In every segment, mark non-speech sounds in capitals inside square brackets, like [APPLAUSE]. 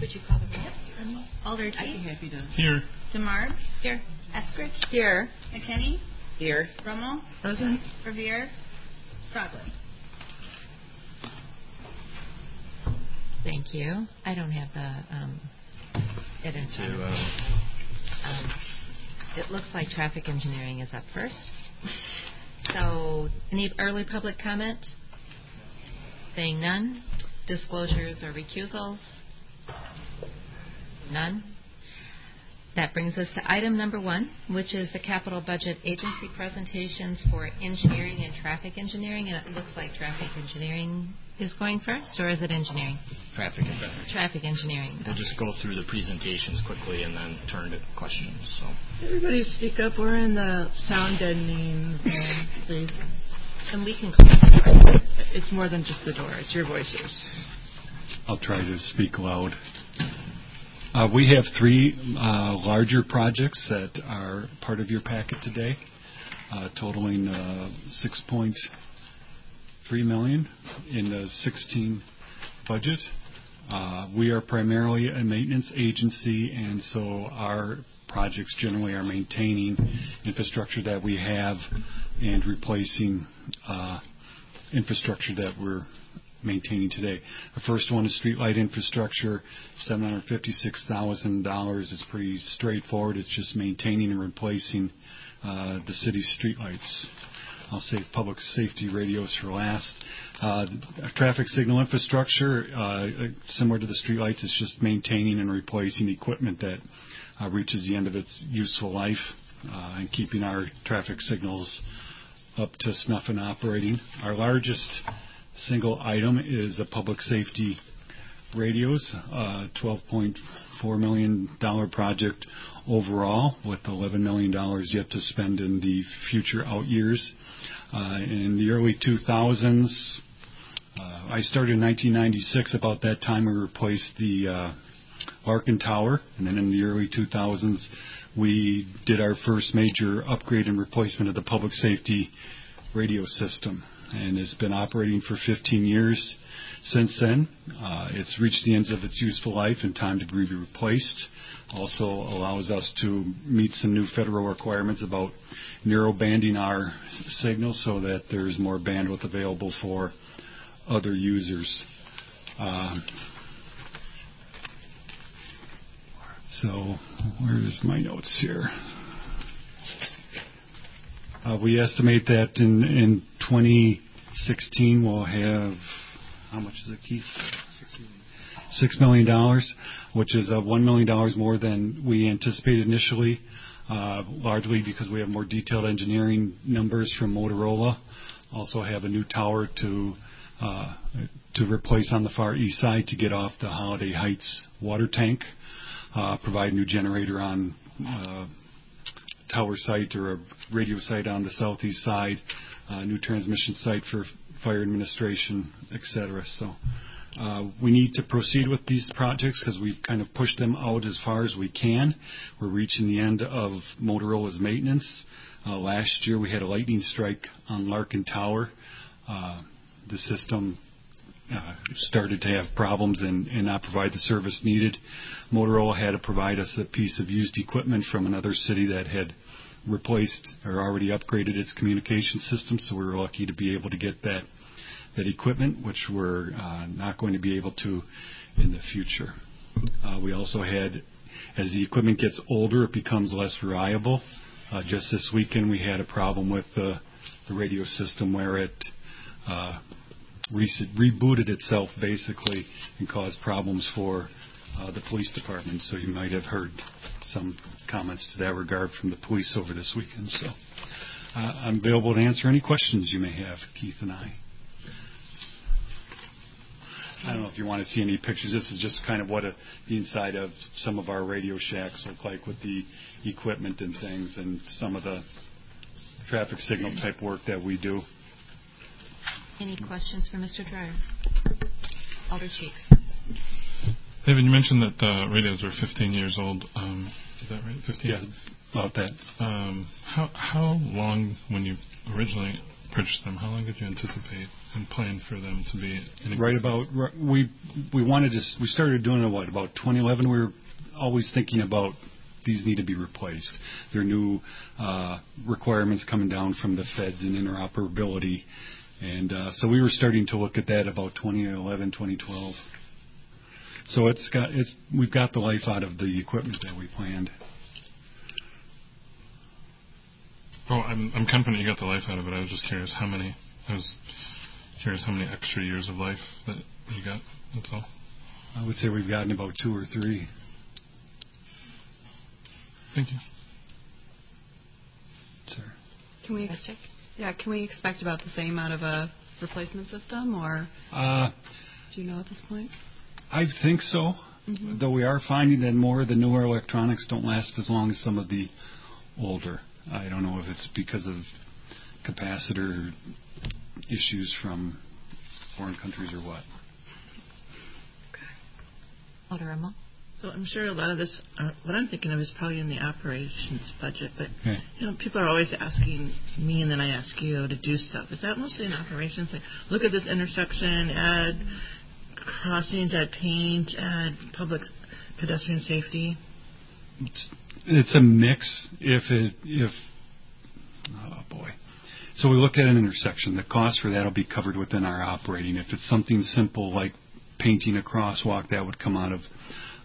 Would you call the roll? Alder I'd be happy to. Here. DeMarb. Here. Eskrich. Here. McKinney. Here. Rummel. Present. Revere. Frogler. Thank you. I don't have the um, it in front of me. uh, Um, It looks like traffic engineering is up first. So, any early public comment? Saying none. Disclosures or recusals? None. That brings us to item number one, which is the capital budget agency presentations for engineering and traffic engineering. And it looks like traffic engineering is going first, or is it engineering? Traffic engineering. Traffic engineering. We'll just go through the presentations quickly and then turn to questions. So, Everybody speak up. We're in the sound deadening zone, please. And we can close the door. It's more than just the door. It's your voices. I'll try to speak loud. Uh, we have three uh, larger projects that are part of your packet today, uh, totaling uh, 6.3 million in the 16 budget. Uh, we are primarily a maintenance agency, and so our projects generally are maintaining infrastructure that we have and replacing uh, infrastructure that we're maintaining today. The first one is streetlight infrastructure, $756,000 is pretty straightforward. It's just maintaining and replacing uh, the city's streetlights. I'll save public safety radios for last. Uh, traffic signal infrastructure, uh, similar to the streetlights, it's just maintaining and replacing equipment that reaches the end of its useful life and keeping our traffic signals up to snuff and operating. Our largest single item is the public safety radios, uh, $12.4 million project overall, with $11 million yet to spend in the future out years. Uh, in the early 2000s, uh, I started in 1996. About that time, we replaced the uh, Larkin Tower, and then in the early 2000s, we did our first major upgrade and replacement of the public safety radio system, and it's been operating for 15 years since then. Uh, it's reached the end of its useful life and time to be replaced. Also allows us to meet some new federal requirements about narrow banding our signal so that there's more bandwidth available for other users. Um, so where's my notes here? Uh, we estimate that in, in 2016 we'll have how much is it, Keith? Six million dollars, which is uh, one million dollars more than we anticipated initially, uh, largely because we have more detailed engineering numbers from Motorola. Also have a new tower to uh, to replace on the far east side to get off the Holiday Heights water tank. Uh, provide a new generator on uh, tower site or a radio site on the southeast side, uh, new transmission site for fire administration, et cetera. So uh, we need to proceed with these projects because we've kind of pushed them out as far as we can. We're reaching the end of Motorola's maintenance. Uh, last year we had a lightning strike on Larkin Tower. The system started to have problems and, not provide the service needed. Motorola had to provide us a piece of used equipment from another city that had replaced or already upgraded its communication system, so we were lucky to be able to get that that equipment, which we're uh, not going to be able to in the future. Uh, we also had, as the equipment gets older, it becomes less reliable. Uh, just this weekend, we had a problem with the, radio system where it uh, rebooted itself basically and caused problems for uh, the police department. So you might have heard some comments to that regard from the police over this weekend. So uh, I'm available to answer any questions you may have, Keith and I. I don't know if you want to see any pictures. This is just kind of what a, the inside of some of our Radio Shacks look like with the equipment and things and some of the traffic signal type work that we do. Any questions for Mr. Dryer? Alder Cheeks. David, you mentioned that uh, radios are 15 years old. Um, is that right? 15? Yeah, about that. Um, how how long, when you originally purchased them, how long did you anticipate and plan for them to be in Right about right, we we wanted to we started doing it what about 2011. We were always thinking about these need to be replaced. There are new uh, requirements coming down from the feds in interoperability, and uh, so we were starting to look at that about 2011, 2012. So it's got it's we've got the life out of the equipment that we planned. Oh, I'm, I'm confident you got the life out of it. I was just curious how many. I was curious how many extra years of life that you got. That's all. I would say we've gotten about two or three. Thank you. Sir. Can we, ex- yeah, can we expect about the same out of a replacement system, or Uh, do you know at this point? I think so. Mhm. Though we are finding that more of the newer electronics don't last as long as some of the older. I don't know if it's because of capacitor issues from foreign countries or what. Alder Emo? So I'm sure a lot of this, uh, what I'm thinking of is probably in the operations budget, but Okay. you know, people are always asking me, and then I ask you to do stuff. Is that mostly in operations? Like, look at this intersection, add crossings, add paint, add public pedestrian safety. It's, it's a mix. If it if oh boy. So we look at an intersection. The cost for that will be covered within our operating. If it's something simple like painting a crosswalk, that would come out of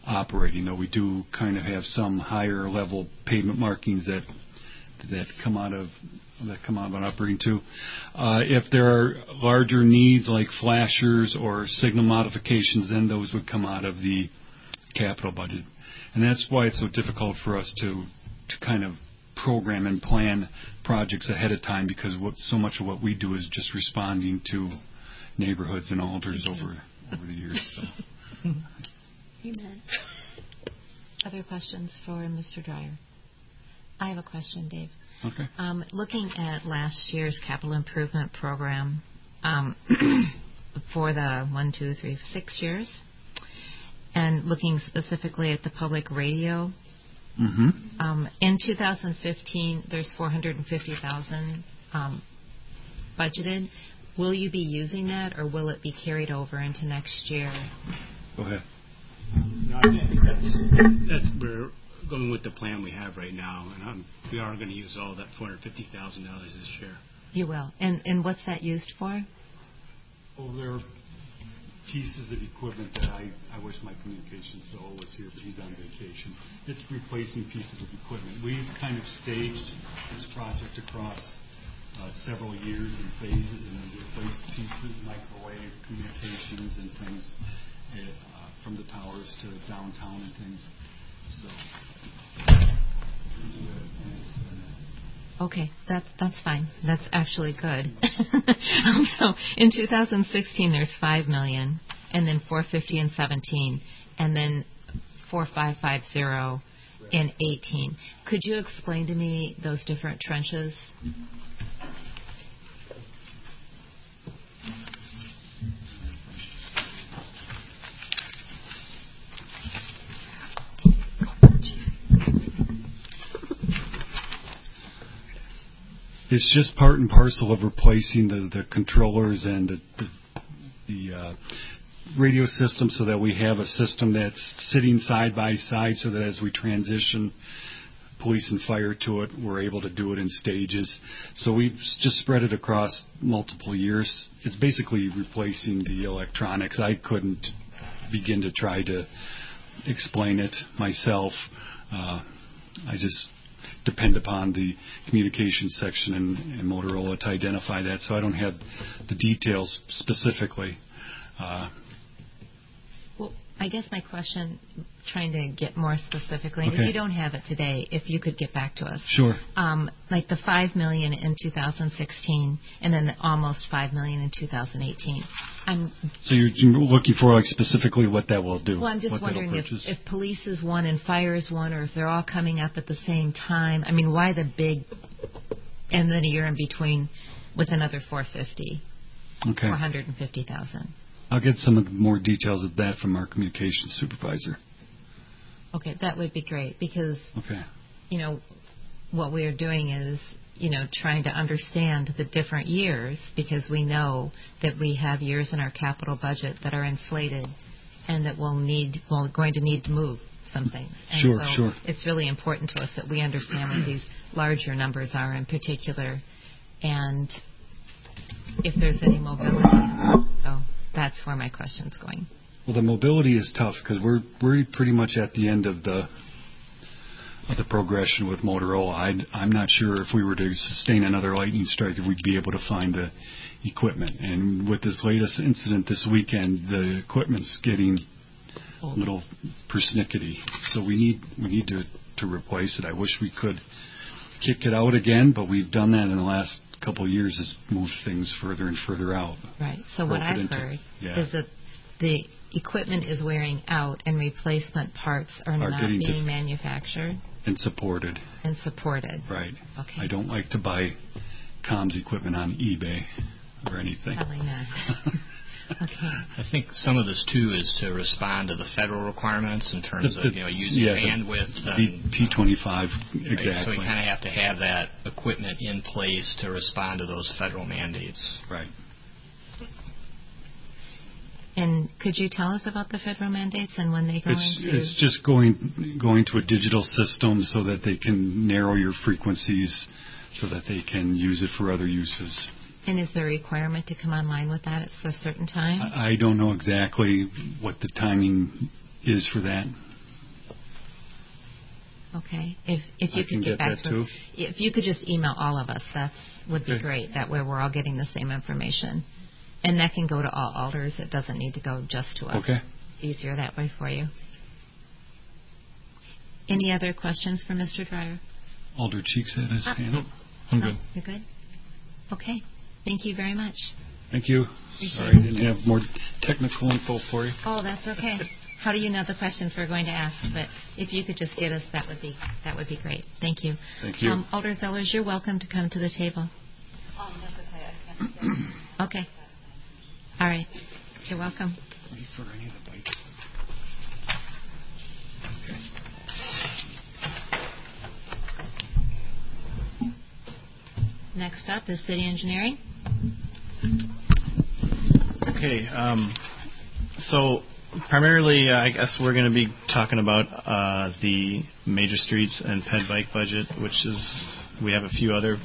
operating. Though we do kind of have some higher level pavement markings that that come out of that come out of operating too. Uh, if there are larger needs like flashers or signal modifications, then those would come out of the capital budget. And that's why it's so difficult for us to to kind of program and plan projects ahead of time because what so much of what we do is just responding to neighborhoods and alders over over the years. So. [LAUGHS] Amen. Other questions for Mr. Dryer? I have a question, Dave. Okay. Um, looking at last year's capital improvement program um, [CLEARS THROAT] for the one, two, three, six years, and looking specifically at the public radio, hmm um, in 2015, there's 450,000 um, budgeted. Will you be using that, or will it be carried over into next year? Go ahead. No, I think that's, that's, we're going with the plan we have right now, and um, we are going to use all that $450,000 this year. You will. And and what's that used for? Well, there are pieces of equipment that I, I wish my communications fellow was here, but he's on vacation. It's replacing pieces of equipment. We've kind of staged this project across uh, several years in phases and then replaced pieces, microwave communications and things from the towers to downtown and things. So. Okay, that, that's fine. That's actually good. [LAUGHS] um, so in 2016, there's 5 million, and then 450 in 17, and then 4550 in 18. Could you explain to me those different tranches? It's just part and parcel of replacing the, the controllers and the, the, the uh, radio system so that we have a system that's sitting side by side so that as we transition police and fire to it, we're able to do it in stages. So we've just spread it across multiple years. It's basically replacing the electronics. I couldn't begin to try to explain it myself. Uh, I just depend upon the communications section and, and Motorola to identify that. So I don't have the details specifically. Uh, I guess my question, trying to get more specifically, Okay. if you don't have it today, if you could get back to us. sure. Um, like the five million in 2016, and then the almost five million in 2018. I'm So you're you're looking for like specifically what that will do. well. I'm just wondering if, if police is one and fire is one, or if they're all coming up at the same time. I mean, why the big, and then a year in between with another 450, okay. 450,000. I'll get some of the more details of that from our communications supervisor. Okay, that would be great because Okay. you know, what we are doing is you know, trying to understand the different years because we know that we have years in our capital budget that are inflated and that we'll need, well, going to need to move some things. And Sure, so sure. It's really important to us that we understand what these larger numbers are in particular and if there's any mobility. So that's where my question's going. Well, the mobility is tough because we're we're pretty much at the end of the of the progression with Motorola. I'd, I'm not sure if we were to sustain another lightning strike if we'd be able to find the equipment. And with this latest incident this weekend, the equipment's getting a little persnickety. So we need we need to to replace it. I wish we could kick it out again, but we've done that in the last couple of years. Has moved things further and further out. Right. So what I've into- heard yeah. is that the equipment is wearing out and replacement parts are, Are not being manufactured and supported. and supported. Right. Okay. I don't like to buy comms equipment on eBay or anything. Probably not. [LAUGHS] okay. I think some of this too is to respond to the federal requirements in terms The- of you know using yeah, the bandwidth. P- and, P25, right, So we kind of have to have that equipment in place to respond to those federal mandates. Right. And could you tell us about the federal mandates and when they go It's, into? it's just going going to a digital system so that they can narrow your frequencies so that they can use it for other uses. And is there a requirement to come online with that at a certain time? I, I don't know exactly what the timing is for that. Okay. If if you I could can get, get back that to too. if you could just email all of us, that's would be Okay. great. That way we're all getting the same information. And that can go to all alders. It doesn't need to go just to us. Okay. Easier that way for you. Any other questions for Mr. Dryer? Alder Cheeks had his Uh, hand up. I'm No? good. You're good? Okay. Thank you very much. Thank you. Appreciate Sorry I didn't have more technical info for you. Oh, that's okay. [LAUGHS] How do you know the questions we're going to ask? But if you could just get us, that would be that would be great. Thank you. Thank you. Um, Alder Zellers, you're welcome to come to the table. [CLEARS THROAT] Okay. All right. You're welcome. For any of the bikes. Next up is city engineering. Okay, um, so primarily, uh, I guess we're going to be talking about uh, the major streets and ped bike budget, which is we have a few other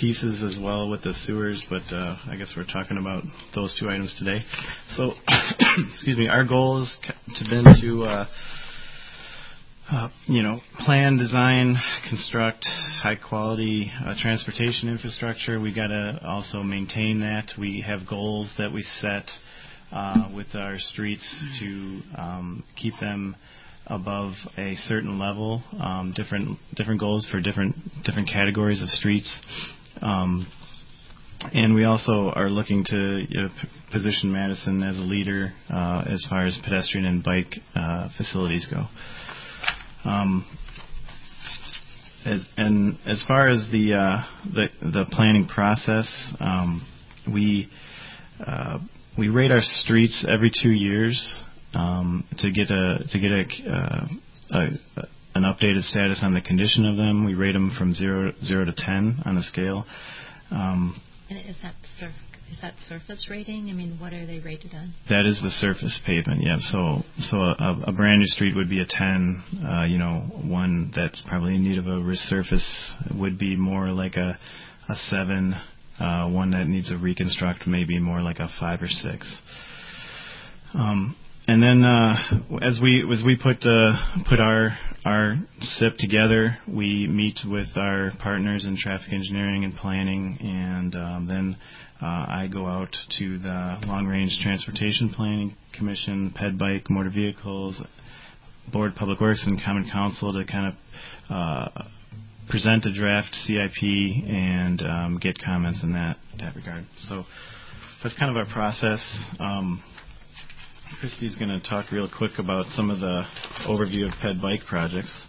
pieces as well with the sewers, but uh, I guess we're talking about those two items today. So, [COUGHS] excuse me, our goal to been to. Uh, you know, plan, design, construct high quality uh, transportation infrastructure. We got to also maintain that. We have goals that we set uh, with our streets to um, keep them above a certain level. Um, different different goals for different different categories of streets. Um, and we also are looking to you know, p- position Madison as a leader uh, as far as pedestrian and bike uh, facilities go. Um, as, and as far as the uh, the, the planning process, um, we uh, we rate our streets every two years um, to get a to get a, uh, a an updated status on the condition of them. We rate them from zero zero to ten on the scale. Um, And is that is that surface rating? I mean, what are they rated on? That is the surface pavement, yeah. So, so a, a brand new street would be a 10. Uh, you know, one that's probably in need of a resurface would be more like a a seven. Uh, one that needs a reconstruct, maybe more like a five or six. Um, and then uh, as we as we put uh, put our our SIP together, we meet with our partners in traffic engineering and planning, and um, then uh, I go out to the Long Range Transportation Planning Commission, Ped Bike, Motor Vehicles, Board Public Works, and Common Council to kind of uh, present a draft CIP and um, get comments in that that regard. So that's kind of our process. Um, Christy's going to talk real quick about some of the overview of Ped Bike projects.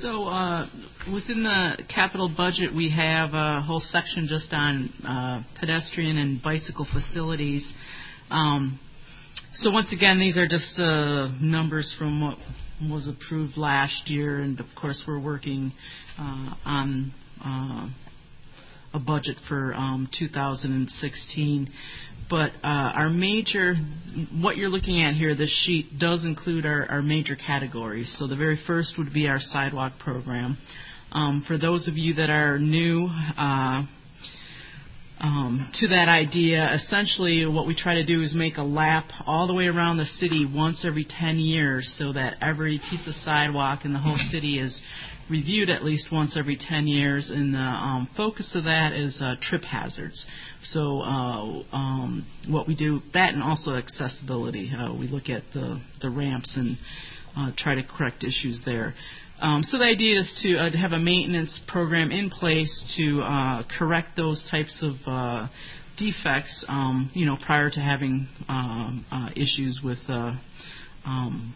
So, uh, within the capital budget, we have a whole section just on uh, pedestrian and bicycle facilities. Um, so, once again, these are just uh, numbers from what was approved last year, and of course, we're working uh, on uh, a budget for um, 2016. But uh, our major, what you're looking at here, this sheet does include our, our major categories. So the very first would be our sidewalk program. Um, for those of you that are new uh, um, to that idea, essentially what we try to do is make a lap all the way around the city once every 10 years so that every piece of sidewalk in the whole city is reviewed at least once every 10 years. And the um, focus of that is uh, trip hazards. So uh, um, what we do, that and also accessibility. Uh, we look at the, the ramps and uh, try to correct issues there. Um, so the idea is to, uh, to have a maintenance program in place to uh, correct those types of uh, defects, um, you know, prior to having um, uh, issues with uh, um,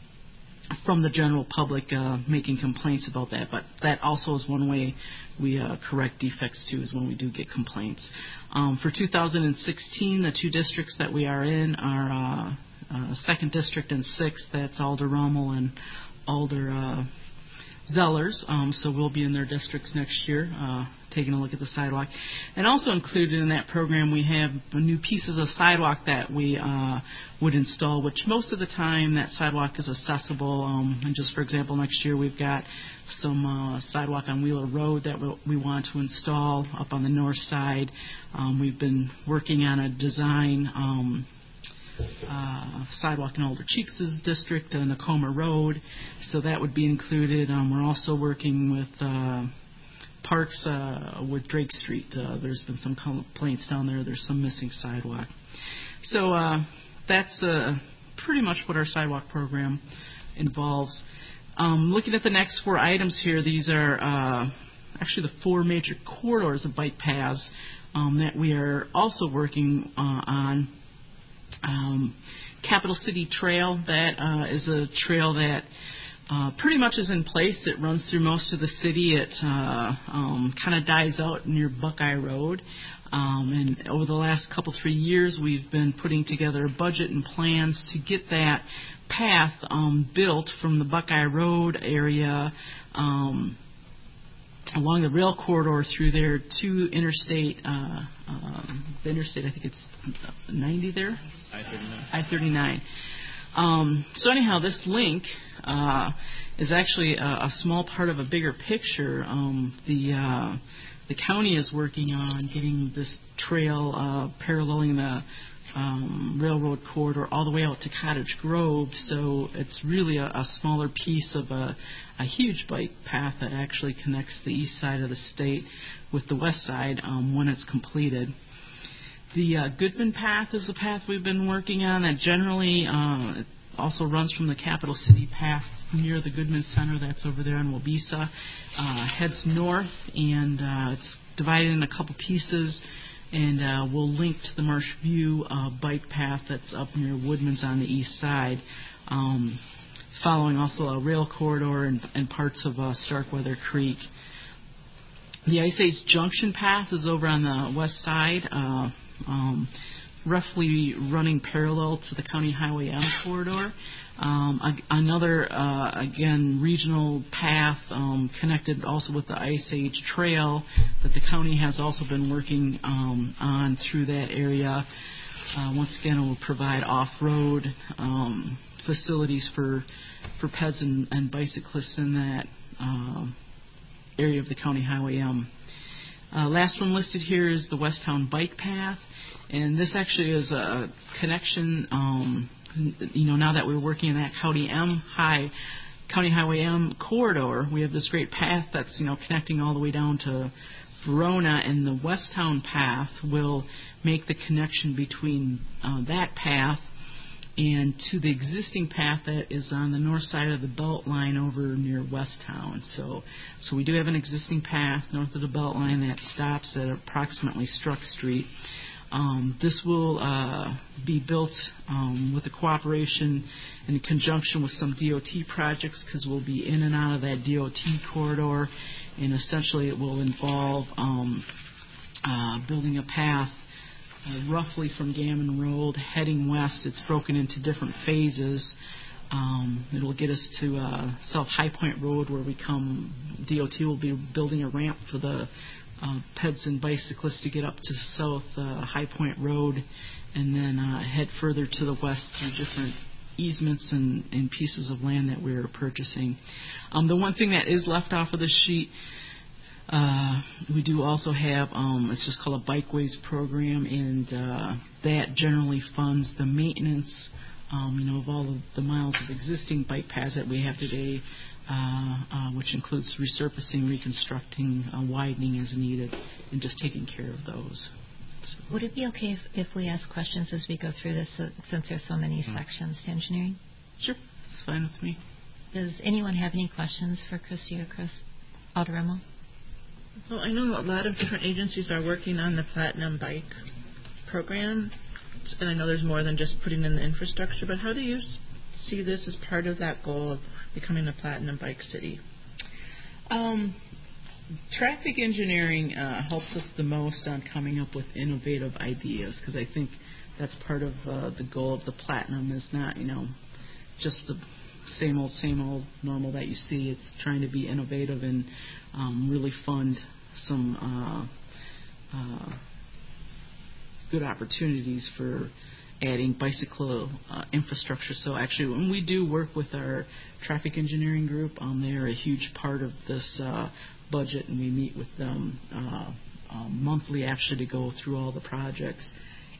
from the general public uh, making complaints about that. But that also is one way we uh, correct defects too, is when we do get complaints. Um, for 2016, the two districts that we are in are uh, uh, second district and sixth. That's Alder Rummel and Alder. Uh, Zellers, um, so we'll be in their districts next year, uh, taking a look at the sidewalk. And also included in that program, we have new pieces of sidewalk that we uh, would install, which most of the time that sidewalk is accessible. Um, and just for example, next year we've got some uh, sidewalk on Wheeler Road that we, want to install up on the north side. Um, we've been working on a design. Um, uh, sidewalk in Alder Cheeks' district, uh, Nakoma Road, so that would be included. Um, we're also working with uh, parks uh, with Drake Street. Uh, there's been some complaints down there. There's some missing sidewalk. So uh, that's uh, pretty much what our sidewalk program involves. Um, looking at the next four items here, these are uh, actually the four major corridors of bike paths um, that we are also working uh, on um, Capital City Trail, that uh, is a trail that uh, pretty much is in place. It runs through most of the city. It uh, um, kind of dies out near Buckeye Road. Um, and over the last couple, three years, we've been putting together a budget and plans to get that path um, built from the Buckeye Road area um, along the rail corridor through there to Interstate, uh, um, the Interstate, I think it's 90 there? I-39. I-39. Um, so anyhow, this link uh, is actually a, a small part of a bigger picture. Um, the uh, the county is working on getting this trail uh, paralleling the um, railroad corridor all the way out to Cottage Grove. So it's really a, a smaller piece of a, a huge bike path that actually connects the east side of the state with the west side um, when it's completed. The uh, Goodman Path is the path we've been working on that generally uh, also runs from the Capital City Path near the Goodman Center. That's over there in Waubesa. Uh, heads north and uh, it's divided in a couple pieces and uh, we'll link to the Marsh View uh, bike path that's up near Woodman's on the east side, um, following also a rail corridor and, and parts of uh, Starkweather Creek. The Ice Age Junction path is over on the west side, uh, um, roughly running parallel to the County Highway M corridor. Um, another, uh, again, regional path um, connected also with the Ice Age Trail that the county has also been working um, on through that area. Uh, once again, it will provide off-road um, facilities for for peds and, and bicyclists in that uh, area of the County Highway M. Uh, last one listed here is the Westtown Bike Path, and this actually is a connection. Um, you know, now that we're working in that County M High, County Highway M corridor, we have this great path that's you know connecting all the way down to Verona, and the Westtown path will make the connection between uh, that path and to the existing path that is on the north side of the belt line over near Westtown. So, so we do have an existing path north of the belt line that stops at approximately Struck Street. Um, this will uh, be built um, with the cooperation in conjunction with some DOT projects because we'll be in and out of that DOT corridor, and essentially it will involve um, uh, building a path uh, roughly from Gammon Road heading west. It's broken into different phases. Um, it'll get us to uh, South High Point Road, where we come. DOT will be building a ramp for the uh, peds and bicyclists to get up to South uh, High Point Road, and then uh, head further to the west through different easements and, and pieces of land that we're purchasing. Um, the one thing that is left off of the sheet uh, we do also have, um, it's just called a Bikeways program, and uh, that generally funds the maintenance, um, you know, of all of the miles of existing bike paths that we have today, Uh, uh, which includes resurfacing, reconstructing, uh, widening as needed, and just taking care of those. So, Would it be okay if, if we ask questions as we go through this, so, since there's so many mm. sections to engineering? sure, it's fine with me. Does anyone have any questions for Christy or Chris? Alderemo? So I know a lot of different agencies are working on the Platinum Bike program, and I know there's more than just putting in the infrastructure, but how do you see this as part of that goal of becoming a Platinum Bike City? Um, traffic engineering uh, helps us the most on coming up with innovative ideas because I think that's part of uh, the goal of the Platinum is not, you know, just the same old, same old normal that you see. It's trying to be innovative and um, really fund some uh, uh, good opportunities for adding bicycle uh, infrastructure. So actually, when we do work with our traffic engineering group, um, they are a huge part of this uh, budget, and we meet with them uh, um, monthly actually to go through all the projects.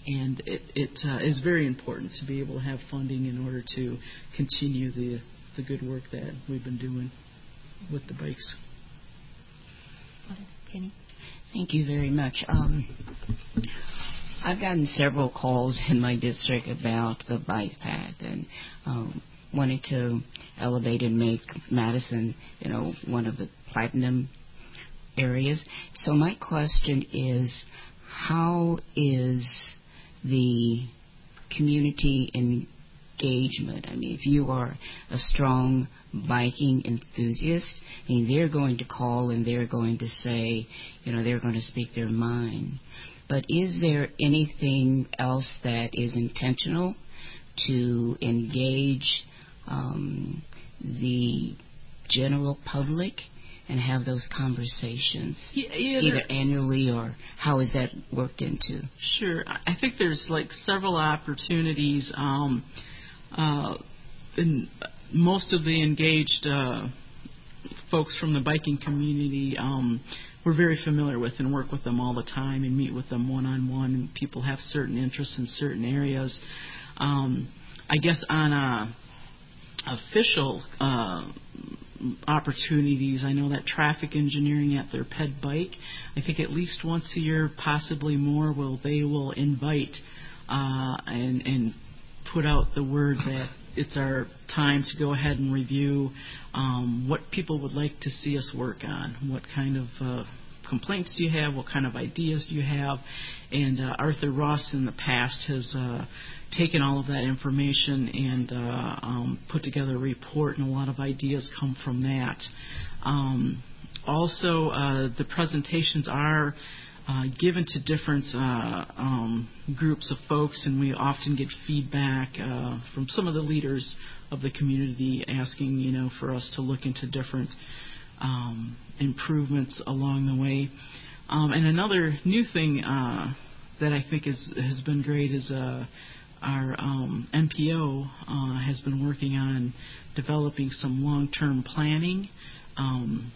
And it, it uh, is very important to be able to have funding in order to continue the the good work that we've been doing with the bikes. Kenny? Thank you very much. Um, I've gotten several calls in my district about the bike path and um, wanting to elevate and make Madison, you know, one of the platinum areas. So my question is, how is the community engagement? I mean, if you are a strong biking enthusiast, I mean, they're going to call and they're going to say, you know, they're going to speak their mind. But is there anything else that is intentional to engage um, the general public and have those conversations Yeah, yeah, either annually or how is that worked into? Sure. I think there's like several opportunities. Um, uh, and most of the engaged uh, folks from the biking community um, we're very familiar with and work with them all the time and meet with them one on one. People have certain interests in certain areas. Um, I guess on a official uh, opportunities. I know that traffic engineering at their ped bike, I think at least once a year, possibly more, will they will invite uh, and and put out the word that it's our time to go ahead and review um, what people would like to see us work on, what kind of uh, complaints do you have, what kind of ideas do you have, and uh, Arthur Ross in the past has uh, taken all of that information and uh, um, put together a report, and a lot of ideas come from that. Um, also, uh, the presentations are uh, given to different uh, um, groups of folks, and we often get feedback uh, from some of the leaders of the community asking, you know, for us to look into different um, improvements along the way. Um, and another new thing uh, that I think is, has been great is uh, our um, MPO uh, has been working on developing some long-term planning. Um,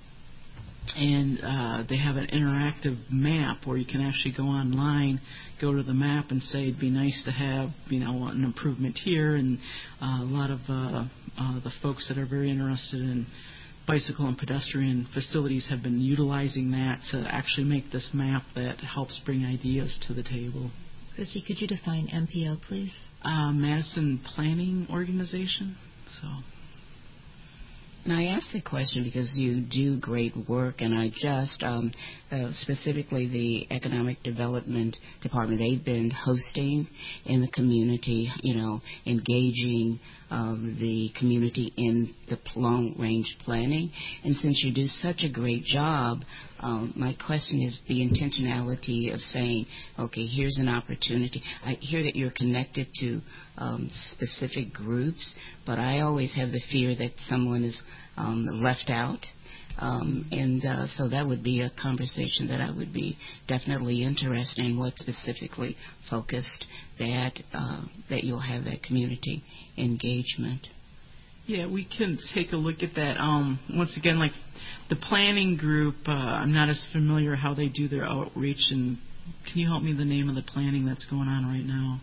and uh, they have an interactive map where you can actually go online, go to the map, and say it'd be nice to have you know an improvement here. And uh, a lot of uh, uh, the folks that are very interested in bicycle and pedestrian facilities have been utilizing that to actually make this map that helps bring ideas to the table. Christy, could you define MPO, please? Uh, Madison Planning Organization. So. And I ask the question because you do great work, and I just, um, uh, specifically the Economic Development Department, they've been hosting in the community, you know, engaging um, the community in the long range planning. And since you do such a great job, um, my question is the intentionality of saying, okay, here's an opportunity. I hear that you're connected to um, specific groups, but I always have the fear that someone is um, left out. Um, and uh, so that would be a conversation that I would be definitely interested in. What specifically focused that uh, that you'll have that community engagement. Yeah, we can take a look at that. Um, once again, like the planning group, uh, I'm not as familiar how they do their outreach. And can you help me the name of the planning that's going on right now?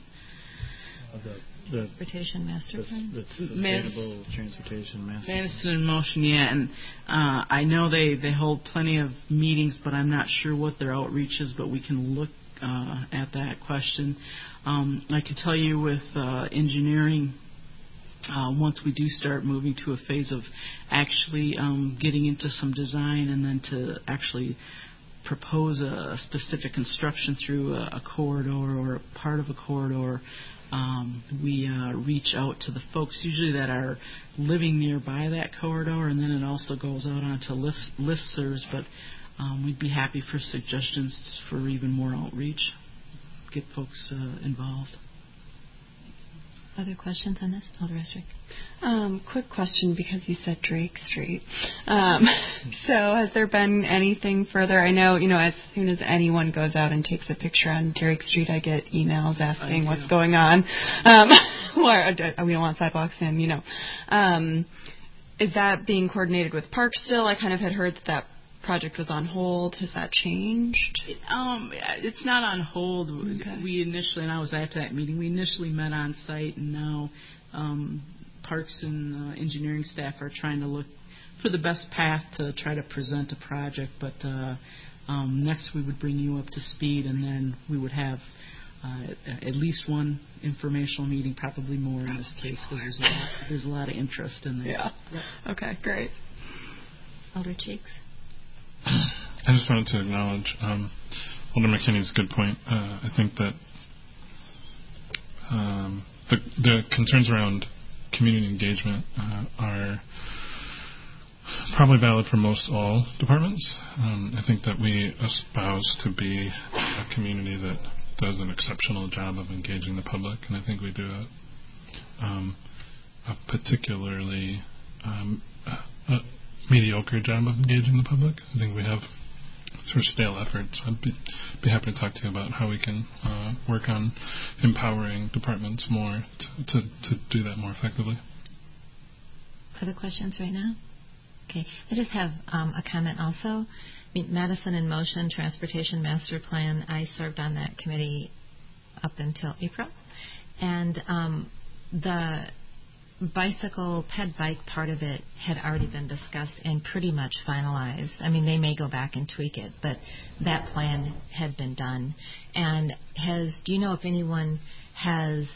Uh, the, the transportation master plan. The, the sustainable Mass, transportation master. Madison in motion, yeah. And uh, I know they they hold plenty of meetings, but I'm not sure what their outreach is. But we can look uh, at that question. Um, I can tell you with uh, engineering uh, once we do start moving to a phase of actually um, getting into some design and then to actually propose a specific construction through a, a corridor or part of a corridor, um, we uh, reach out to the folks usually that are living nearby that corridor, and then it also goes out onto list, listservs. But um, we'd be happy for suggestions for even more outreach, get folks uh, involved. Other questions on this? Alder Eskrich. Um, quick question because you said Drake Street. Um, [LAUGHS] so has there been anything further? I know, you know, as soon as anyone goes out and takes a picture on Drake Street, I get emails asking what's going on. Um, [LAUGHS] or uh, we don't want sidewalks in, you know. Um, is that being coordinated with Parks still? I kind of had heard that that project was on hold. Has that changed? Um, it's not on hold. Okay. We initially, and I was at that meeting. We initially met on site, and now um, Parks and uh, engineering staff are trying to look for the best path to try to present a project. But uh, um, next, we would bring you up to speed, and then we would have. Uh, at least one informational meeting, probably more in this case, because there's a lot, there's a lot of interest in there. Yeah. Yep. Okay. Great. Alder Cheeks. I just wanted to acknowledge um, Alder McKinney's good point. Uh, I think that um, the, the, concerns around community engagement uh, are probably valid for most all departments. Um, I think that we espouse to be a community that does an exceptional job of engaging the public, and I think we do a, um, a particularly um, a, mediocre job of engaging the public. I think we have sort of stale efforts. I'd be, be happy to talk to you about how we can uh, work on empowering departments more to, to, to do that more effectively. Other questions right now? Okay. I just have um, a comment also. I mean, Madison in Motion Transportation Master Plan, I served on that committee up until April. And um, the bicycle ped bike part of it had already been discussed and pretty much finalized. I mean, they may go back and tweak it, but that plan had been done. And has do you know if anyone has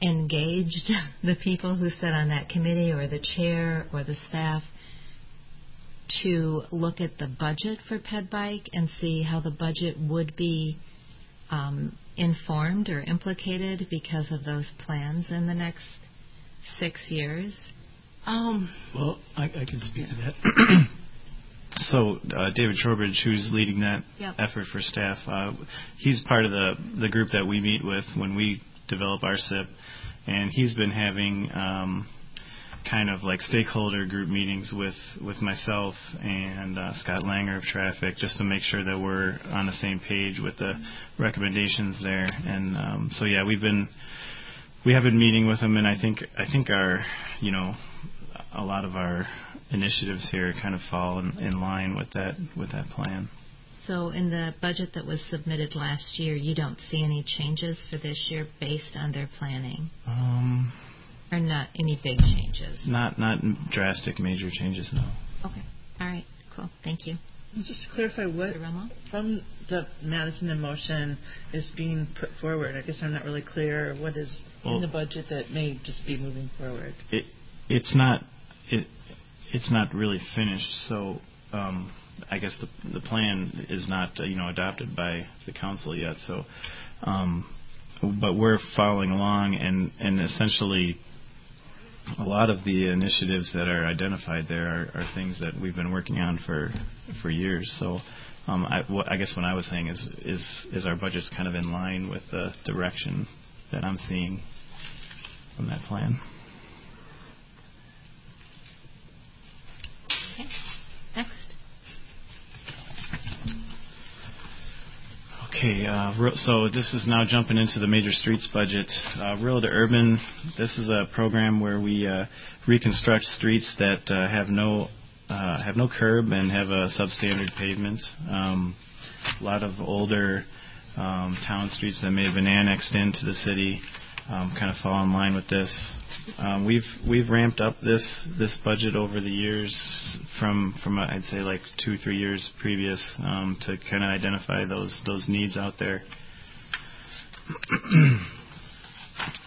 engaged [LAUGHS] the people who sit on that committee or the chair or the staff to look at the budget for ped bike and see how the budget would be um, informed or implicated because of those plans in the next six years? Um, well, I, I can speak to that. [CLEARS THROAT] so uh, David Trowbridge, who's leading that yep. effort for staff, uh, he's part of the the group that we meet with when we develop our SIP, and he's been having um, kind of like stakeholder group meetings with with myself and uh, Scott Langer of Traffic, just to make sure that we're on the same page with the recommendations there. And um, so yeah, we've been we have been meeting with them, and I think I think our you know a lot of our initiatives here kind of fall in, in line with that with that plan. So, in the budget that was submitted last year, you don't see any changes for this year based on their planning, um, or not any big changes. Not not drastic major changes, no. Okay. All right. Cool. Thank you. Just to clarify, what from the Madison in motion is being put forward? I guess I'm not really clear what is well, in the budget that may just be moving forward. It it's not it it's not really finished. So um, I guess the the plan is not uh, you know adopted by the council yet. So, um, but we're following along and and essentially a lot of the initiatives that are identified there are, are things that we've been working on for for years. So um, I, I guess what I was saying is is is our budget's kind of in line with the direction that I'm seeing from that plan. Okay. Next. Okay, uh, so this is now jumping into the major streets budget. Uh, Rural to Urban, this is a program where we uh, reconstruct streets that uh, have no uh, have no curb and have a substandard pavement. Um, a lot of older um, town streets that may have been annexed into the city um, kind of fall in line with this. Um, we've we've ramped up this this budget over the years from from uh, I'd say like two three years previous um, to kind of identify those those needs out there. [CLEARS THROAT]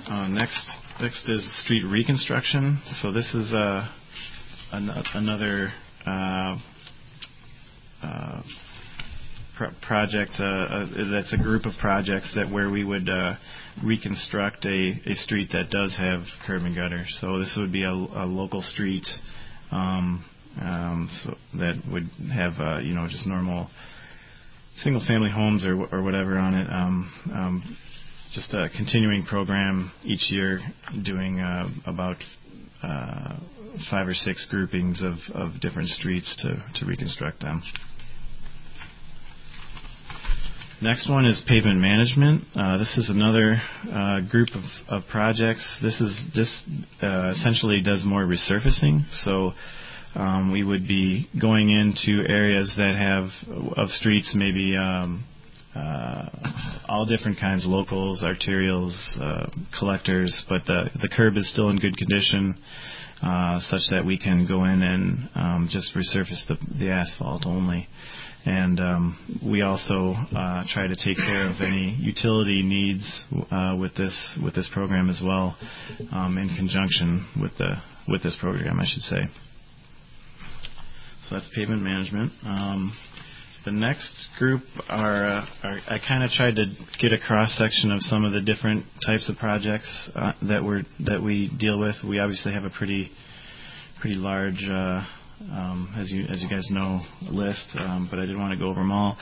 uh, next next is street reconstruction. So this is uh, an, another uh, uh, pro- project uh, uh, that's a group of projects that where we would uh, reconstruct a, a street that does have curb and gutter. So this would be a, a local street um, um, so that would have uh, you know just normal single family homes or or whatever on it. Um, um, just a continuing program each year, doing uh, about uh, five or six groupings of, of different streets to, to reconstruct them. Next one is pavement management. Uh, this is another uh, group of, of projects. This is this uh, essentially does more resurfacing. So um, we would be going into areas that have of streets maybe um, uh, all different kinds, locals, arterials, uh, collectors, but the the curb is still in good condition, uh, such that we can go in and um, just resurface the the asphalt only. And um, we also uh, try to take care of any utility needs uh, with this with this program as well, um, in conjunction with the with this program, I should say. So that's pavement management. Um, the next group are, uh, are I kind of tried to get a cross section of some of the different types of projects uh, that we that we deal with. We obviously have a pretty pretty large, uh, um, as you as you guys know, list, um, but I did want to go over them all.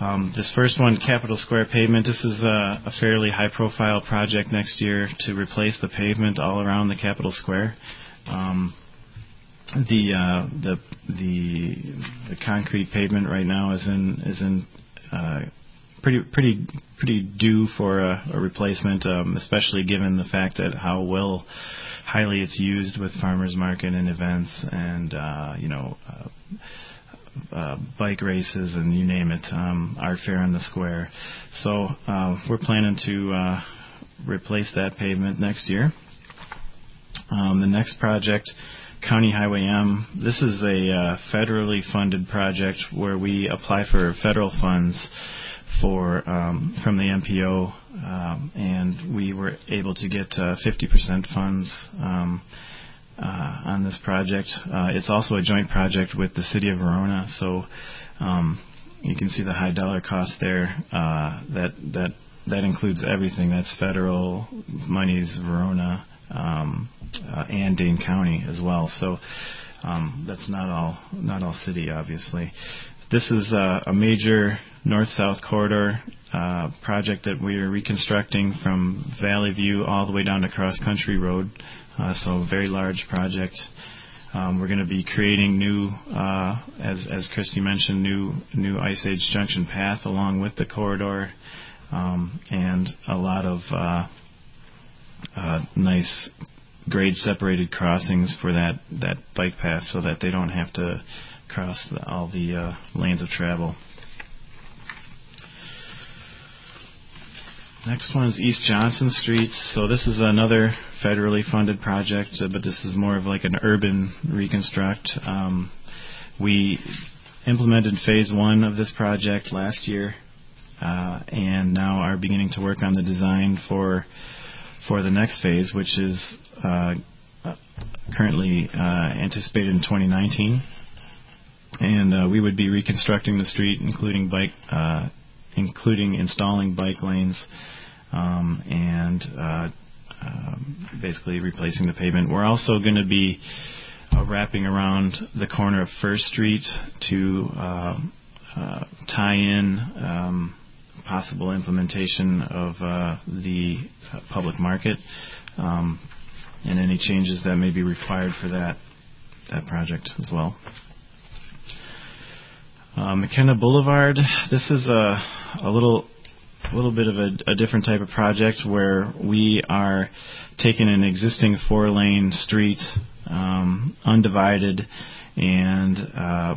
Um, this first one, Capital Square pavement. This is a, a fairly high-profile project next year to replace the pavement all around the Capital Square. Um, the uh, the the the concrete pavement right now is in is in uh, pretty pretty pretty due for a, a replacement, um, especially given the fact that how well highly it's used with farmers market and events and uh, you know. Uh, uh, bike races and you name it, um, art fair on the square. So uh, we're planning to uh, replace that pavement next year. Um, the next project County Highway M. This is a uh, federally funded project where we apply for federal funds for um, from the MPO, um, and we were able to get uh, 50% funds um, uh, on this project. Uh, it's also a joint project with the City of Verona, so um, you can see the high dollar cost there. Uh, that that that includes everything. That's federal monies, Verona um, uh, and Dane County as well. So um, that's not all not all city, obviously. This is uh, a major north-south corridor uh, project that we are reconstructing from Valley View all the way down to Cross Country Road. Uh, so a very large project. Um, we're going to be creating new, uh, as as Christy mentioned, new new Ice Age Junction path along with the corridor, um, and a lot of uh, uh, nice grade separated crossings for that that bike path so that they don't have to cross the, all the uh, lanes of travel. Next one is East Johnson Street. So this is another federally funded project, uh, but this is more of like an urban reconstruct. Um, we implemented phase one of this project last year, uh, and now are beginning to work on the design for for the next phase, which is uh, currently uh, anticipated in 2019. And uh, we would be reconstructing the street, including bike, uh, including installing bike lanes, um, and uh, um, basically replacing the pavement. We're also going to be uh, wrapping around the corner of First Street to uh, uh, tie-in, um, possible implementation of uh, the public market, um, and any changes that may be required for that that project as well. Uh, McKenna Boulevard. This is a a little a little bit of a, a different type of project where we are taking an existing four lane street, um, undivided, and uh,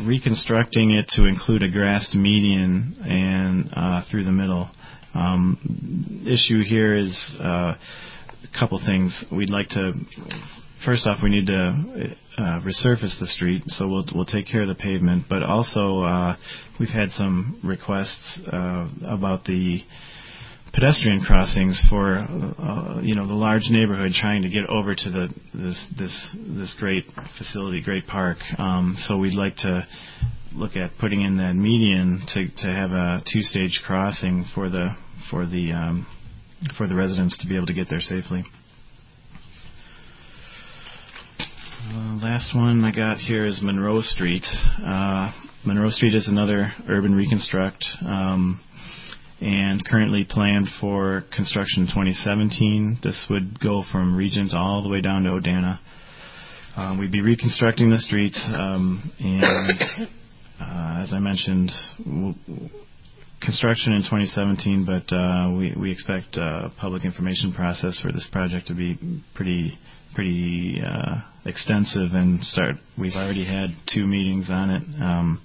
[CLEARS THROAT] reconstructing it to include a grassed median and uh, through the middle. Um, issue here is uh, a couple things. We'd like to first off, we need to uh, resurface the street, so we'll we'll take care of the pavement. But also, uh, we've had some requests uh, about the pedestrian crossings for uh, you know the large neighborhood trying to get over to the this this this great facility, great park. Um, so we'd like to look at putting in that median to to have a two-stage crossing for the for the um, for the residents to be able to get there safely. Uh, last one I got here is Monroe Street. Uh, Monroe Street is another urban reconstruct, um, and currently planned for construction in 2017. This would go from Regent all the way down to Odana. Um, we'd be reconstructing the street, um, and [COUGHS] uh, as I mentioned, w- construction in 2017, but uh, we, we expect uh, public information process for this project to be pretty pretty uh, extensive and start. We've already had two meetings on it. Um,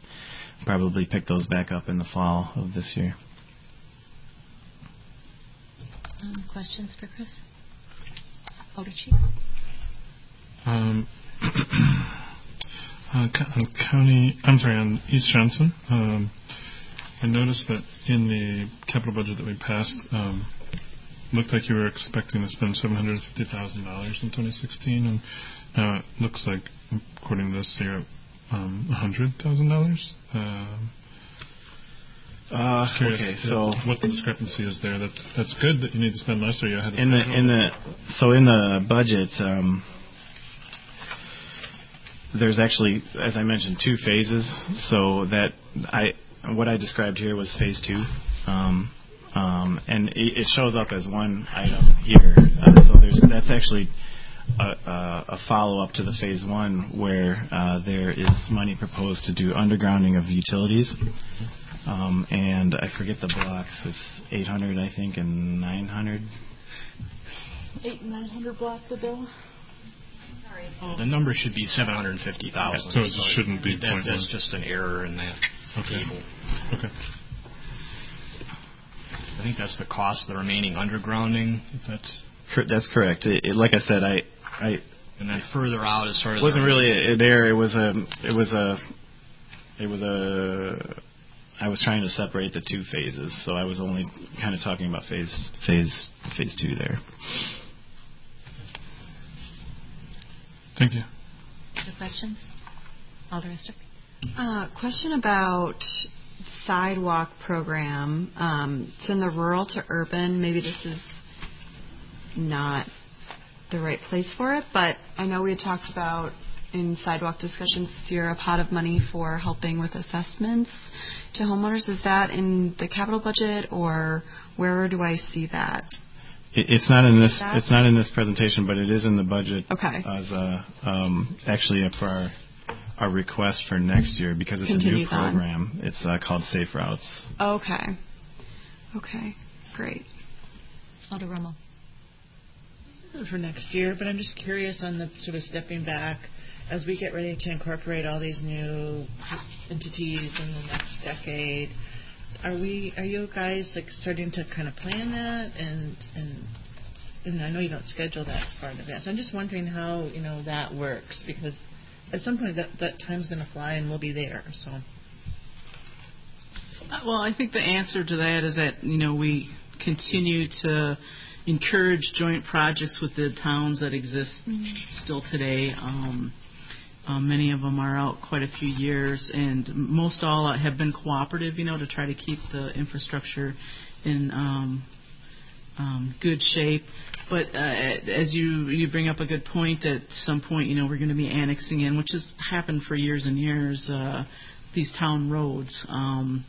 probably pick those back up in the fall of this year. Um, questions for Chris? Alder Cheeks? Um, [CLEARS THROAT] uh, on county, I'm sorry, on East Johnson, um, I noticed that in the capital budget that we passed, um, looked like you were expecting to spend seven hundred fifty thousand dollars in 2016, and now it looks like, according to this, you're um, hundred thousand dollars. Um, Uh, okay, so what the discrepancy is there? That that's good that you need to spend less, or you of in the in the so in the budget, um, there's actually, as I mentioned, two phases. So that I what I described here was phase two. Um, um, and it, it shows up as one item here. Uh, so there's that's actually a, a, a follow-up to the phase one, where uh, there is money proposed to do undergrounding of utilities, um, and I forget the blocks. It's 800, I think, and 900. Eight, nine hundred block the bill. Sorry. The number should be 750,000. So it just shouldn't be That, that's just an error in that Okay. table. Okay. I think that's the cost of the remaining undergrounding. If that's Cor- That's correct. It, it, like I said, I, I and then further out as far as it wasn't really a, there. It was a, it was a, it was a. I was trying to separate the two phases, so I was only kind of talking about phase, phase, phase two there. Thank you. Other questions? Alder Eskrich? Uh, question about sidewalk program. Um, it's in the rural to urban. Maybe this is not the right place for it, but I know we had talked about in sidewalk discussions this year a pot of money for helping with assessments to homeowners. Is that in the capital budget, or where do I see that? It's not in this. It's not in this presentation, but it is in the budget Okay. as a um, actually for our our request for next year because it's a new Continues on. program. It's uh, called Safe Routes. Okay. Okay. Great. Alder Rummel? This is for next year, but I'm just curious on the sort of stepping back as we get ready to incorporate all these new entities in the next decade. Are we? Are you guys like starting to kind of plan that and and and I know you don't schedule that far in advance. I'm just wondering how you know that works because at some point that that time's going to fly and we'll be there. So Uh, Well, I think the answer to that is that you know we continue to encourage joint projects with the towns that exist still today. Um, uh, many of them are out quite a few years, and most all have been cooperative. You know, to try to keep the infrastructure in um, um, good shape. But uh, as you you bring up a good point, at some point, you know, we're going to be annexing in, which has happened for years and years. Uh, these town roads. Um,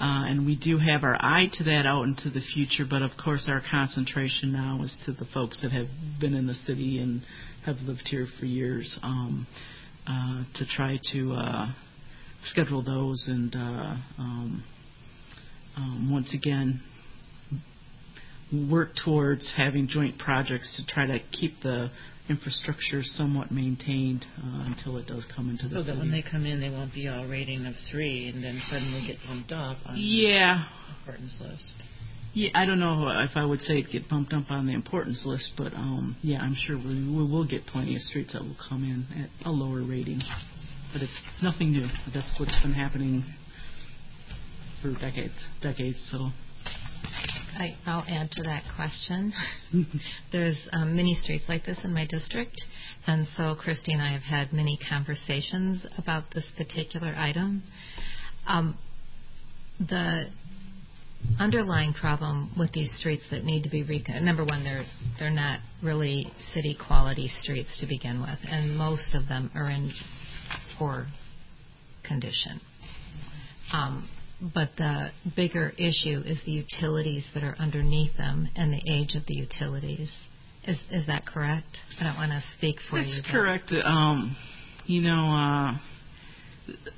uh, and we do have our eye to that out into the future, but of course our concentration now is to the folks that have been in the city and have lived here for years um, uh, to try to uh, schedule those and uh, um, um, once again work towards having joint projects to try to keep the infrastructure somewhat maintained uh, until it does come into the So that when they come in, they won't be all rating of three and then suddenly get bumped up on yeah, the importance list. yeah, I don't know if I would say it get bumped up on the importance list, but um, yeah, I'm sure we, we will get plenty of streets that will come in at a lower rating. But it's nothing new. That's what's been happening for decades, decades. So I, I'll add to that question. [LAUGHS] There's um, many streets like this in my district, and so Christy and I have had many conversations about this particular item. Um, the underlying problem with these streets that need to be recon- number one, they're they're not really city quality streets to begin with, and most of them are in poor condition. Um, but the bigger issue is the utilities that are underneath them and the age of the utilities. Is is that correct? I don't want to speak for That's you. but- correct. Um, you know, uh,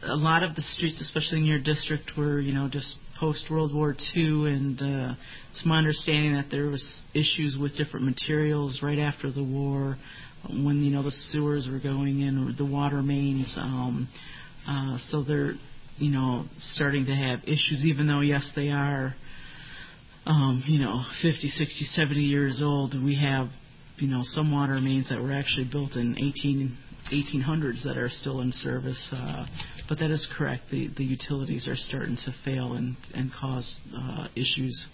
a lot of the streets, especially in your district, were you know just post World War II, and uh, it's my understanding that there was issues with different materials right after the war, when you know the sewers were going in or the water mains. Um, uh, so they're you know starting to have issues, even though yes they are. Um, you know, 50, 60, 70 years old. We have you know, some water mains that were actually built in 18, 1800s that are still in service. Uh, but that is correct. The, the utilities are starting to fail and, and cause uh, issues.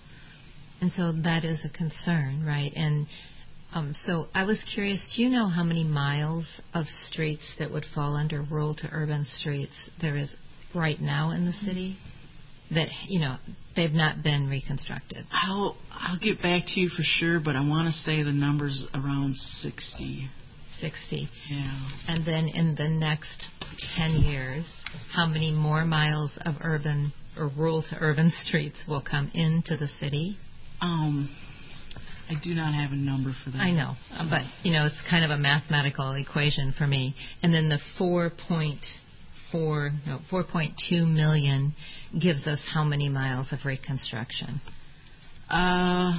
And so that is a concern, right? And um, so I was curious, do you know how many miles of streets that would fall under rural to urban streets there is right now in the city? That, you know, they've not been reconstructed. I'll, I'll get back to you for sure, but I want to say the number's around 60. 60. Yeah. And then in the next 10 years, how many more miles of urban or rural to urban [LAUGHS] streets will come into the city? Um, I do not have a number for that. I know, uh, but you know, it's kind of a mathematical equation for me. And then the 4.4, no, 4.2 million gives us how many miles of reconstruction? Uh,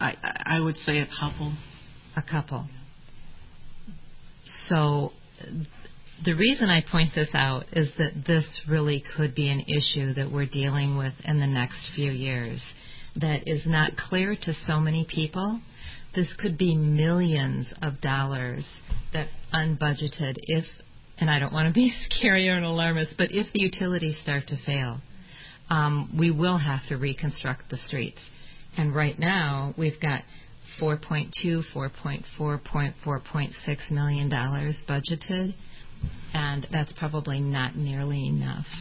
I, I would say a couple. A couple. So the reason I point this out is that this really could be an issue that we're dealing with in the next few years that is not clear to so many people. This could be millions of dollars that unbudgeted if and I don't want to be [LAUGHS] scary or an alarmist, but if the utilities start to fail, um, we will have to reconstruct the streets. And right now, we've got 4.2, 4.4, 4.6 million dollars budgeted, and that's probably not nearly enough. [LAUGHS]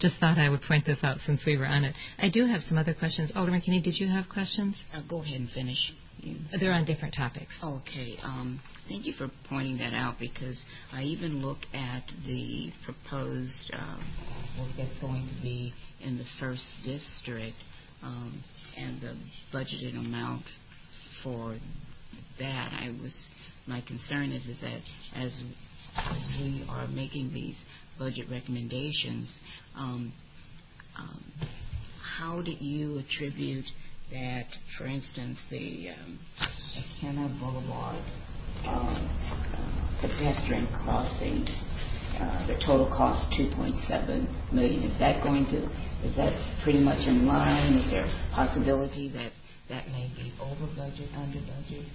Just thought I would point this out since we were on it. I do have some other questions. Alder McKinney, did you have questions? Uh, go ahead and finish. You- They're on different topics. Okay. Um, thank you for pointing that out because I even look at the proposed uh, work that's going to be in the first district um, and the budgeted amount for that. I was my concern is is that as as we are making these budget recommendations, um, um, how did you attribute that, for instance, the um, Boulevard um, pedestrian crossing, uh, the total cost 2.7 million. Is that going to? Is that pretty much in line? Is there a possibility that that may be over budget, under budget?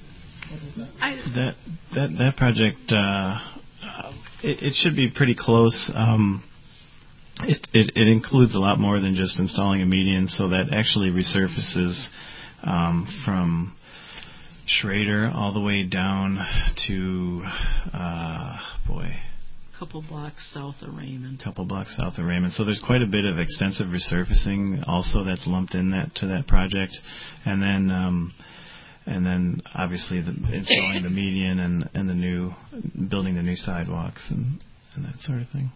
That? That that that project, uh, it, it should be pretty close. Um, it, it it includes a lot more than just installing a median, so that actually resurfaces um, from Schroeder all the way down to uh, boy, couple blocks south of Raymond. couple blocks south of Raymond. So there's quite a bit of extensive resurfacing also that's lumped in that to that project, and then. Um, and then obviously the, installing the [LAUGHS] median and, and the new building the new sidewalks and and that sort of thing.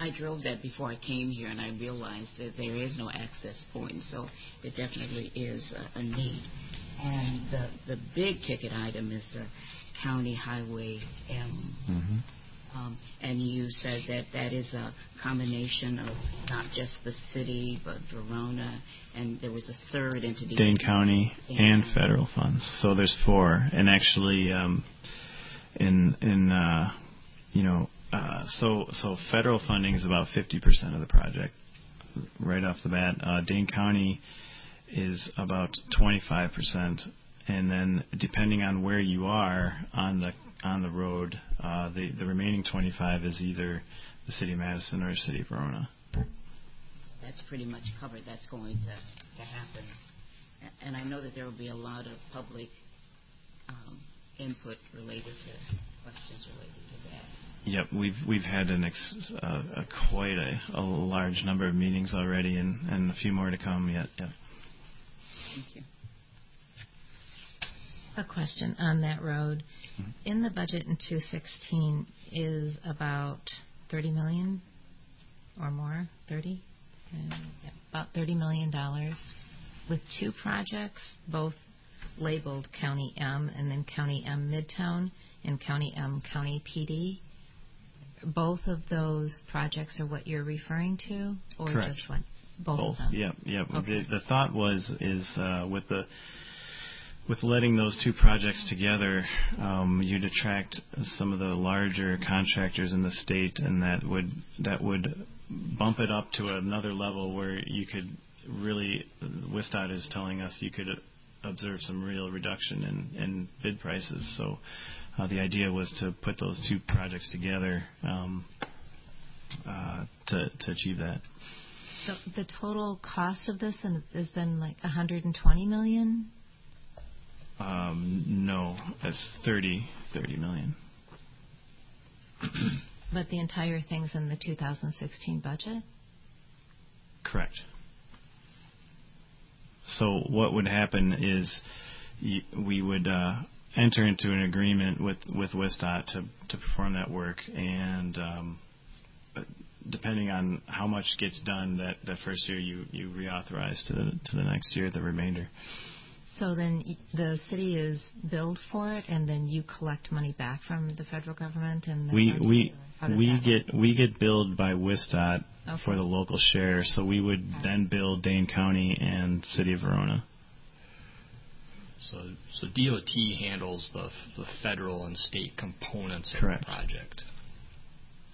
I drove that before I came here, and I realized that there is no access point, so it definitely is a, a need. And the the big ticket item is the county highway M. Mm-hmm. Um, and you said that that is a combination of not just the city, but Verona, and there was a third entity. Dane County Dane and County. federal funds. So there's four, and actually, um, in in uh, you know, uh, so so federal funding is about 50% of the project, right off the bat. Uh, Dane County is about 25%, and then depending on where you are on the on the road, uh, the the remaining 25 is either the city of Madison or the city of Verona. That's pretty much covered. That's going to, to happen. And I know that there will be a lot of public um, input related to questions related to that. Yep, we've we've had an ex, uh, a quite a, a large number of meetings already, and, and a few more to come yet. Yep. Thank you. A question on that road. Mhm. In the budget in 216 is about 30 million or more, 30? Uh, yeah, about 30 million dollars with two projects, both labeled County M and then County M Midtown and County M County PD. Both of those projects are what you're referring to, or Correct. just one? Both, Both. of them. Yep. Yep. Okay. The, the thought was is uh, with the with letting those two projects together, um, you'd attract some of the larger contractors in the state, and that would that would bump it up to another level where you could really. Wisdot is telling us you could observe some real reduction in, in bid prices. So uh, the idea was to put those two projects together um, uh, to to achieve that. So the total cost of this is then like 120 million? Um, no, it's 30, 30 million. [CLEARS THROAT] But the entire thing's in the 2016 budget? Correct. So what would happen is y- we would uh, enter into an agreement with with Wisdot to to perform that work, and um, depending on how much gets done that that first year, you you reauthorize to the to the next year the remainder. So then the city is billed for it, and then you collect money back from the federal government, and We we or how does we get we get billed by Wisdot Okay. for the local share, so we would then bill Dane County and City of Verona. So, so DOT handles the, the federal and state components of the project.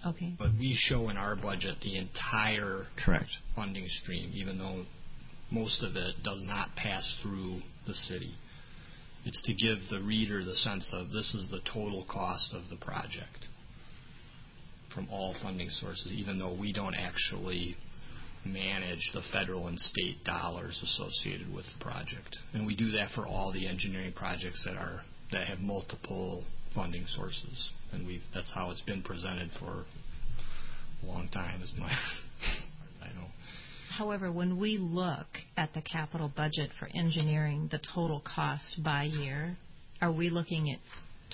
Okay. But we show in our budget the entire Correct. funding stream, even though most of it does not pass through the city. It's to give the reader the sense of this is the total cost of the project from all funding sources, even though we don't actually manage the federal and state dollars associated with the project. And we do that for all the engineering projects that are that have multiple funding sources. And we that's how it's been presented for a long time is my [LAUGHS] I know. However, when we look at the capital budget for engineering, the total cost by year, are we looking at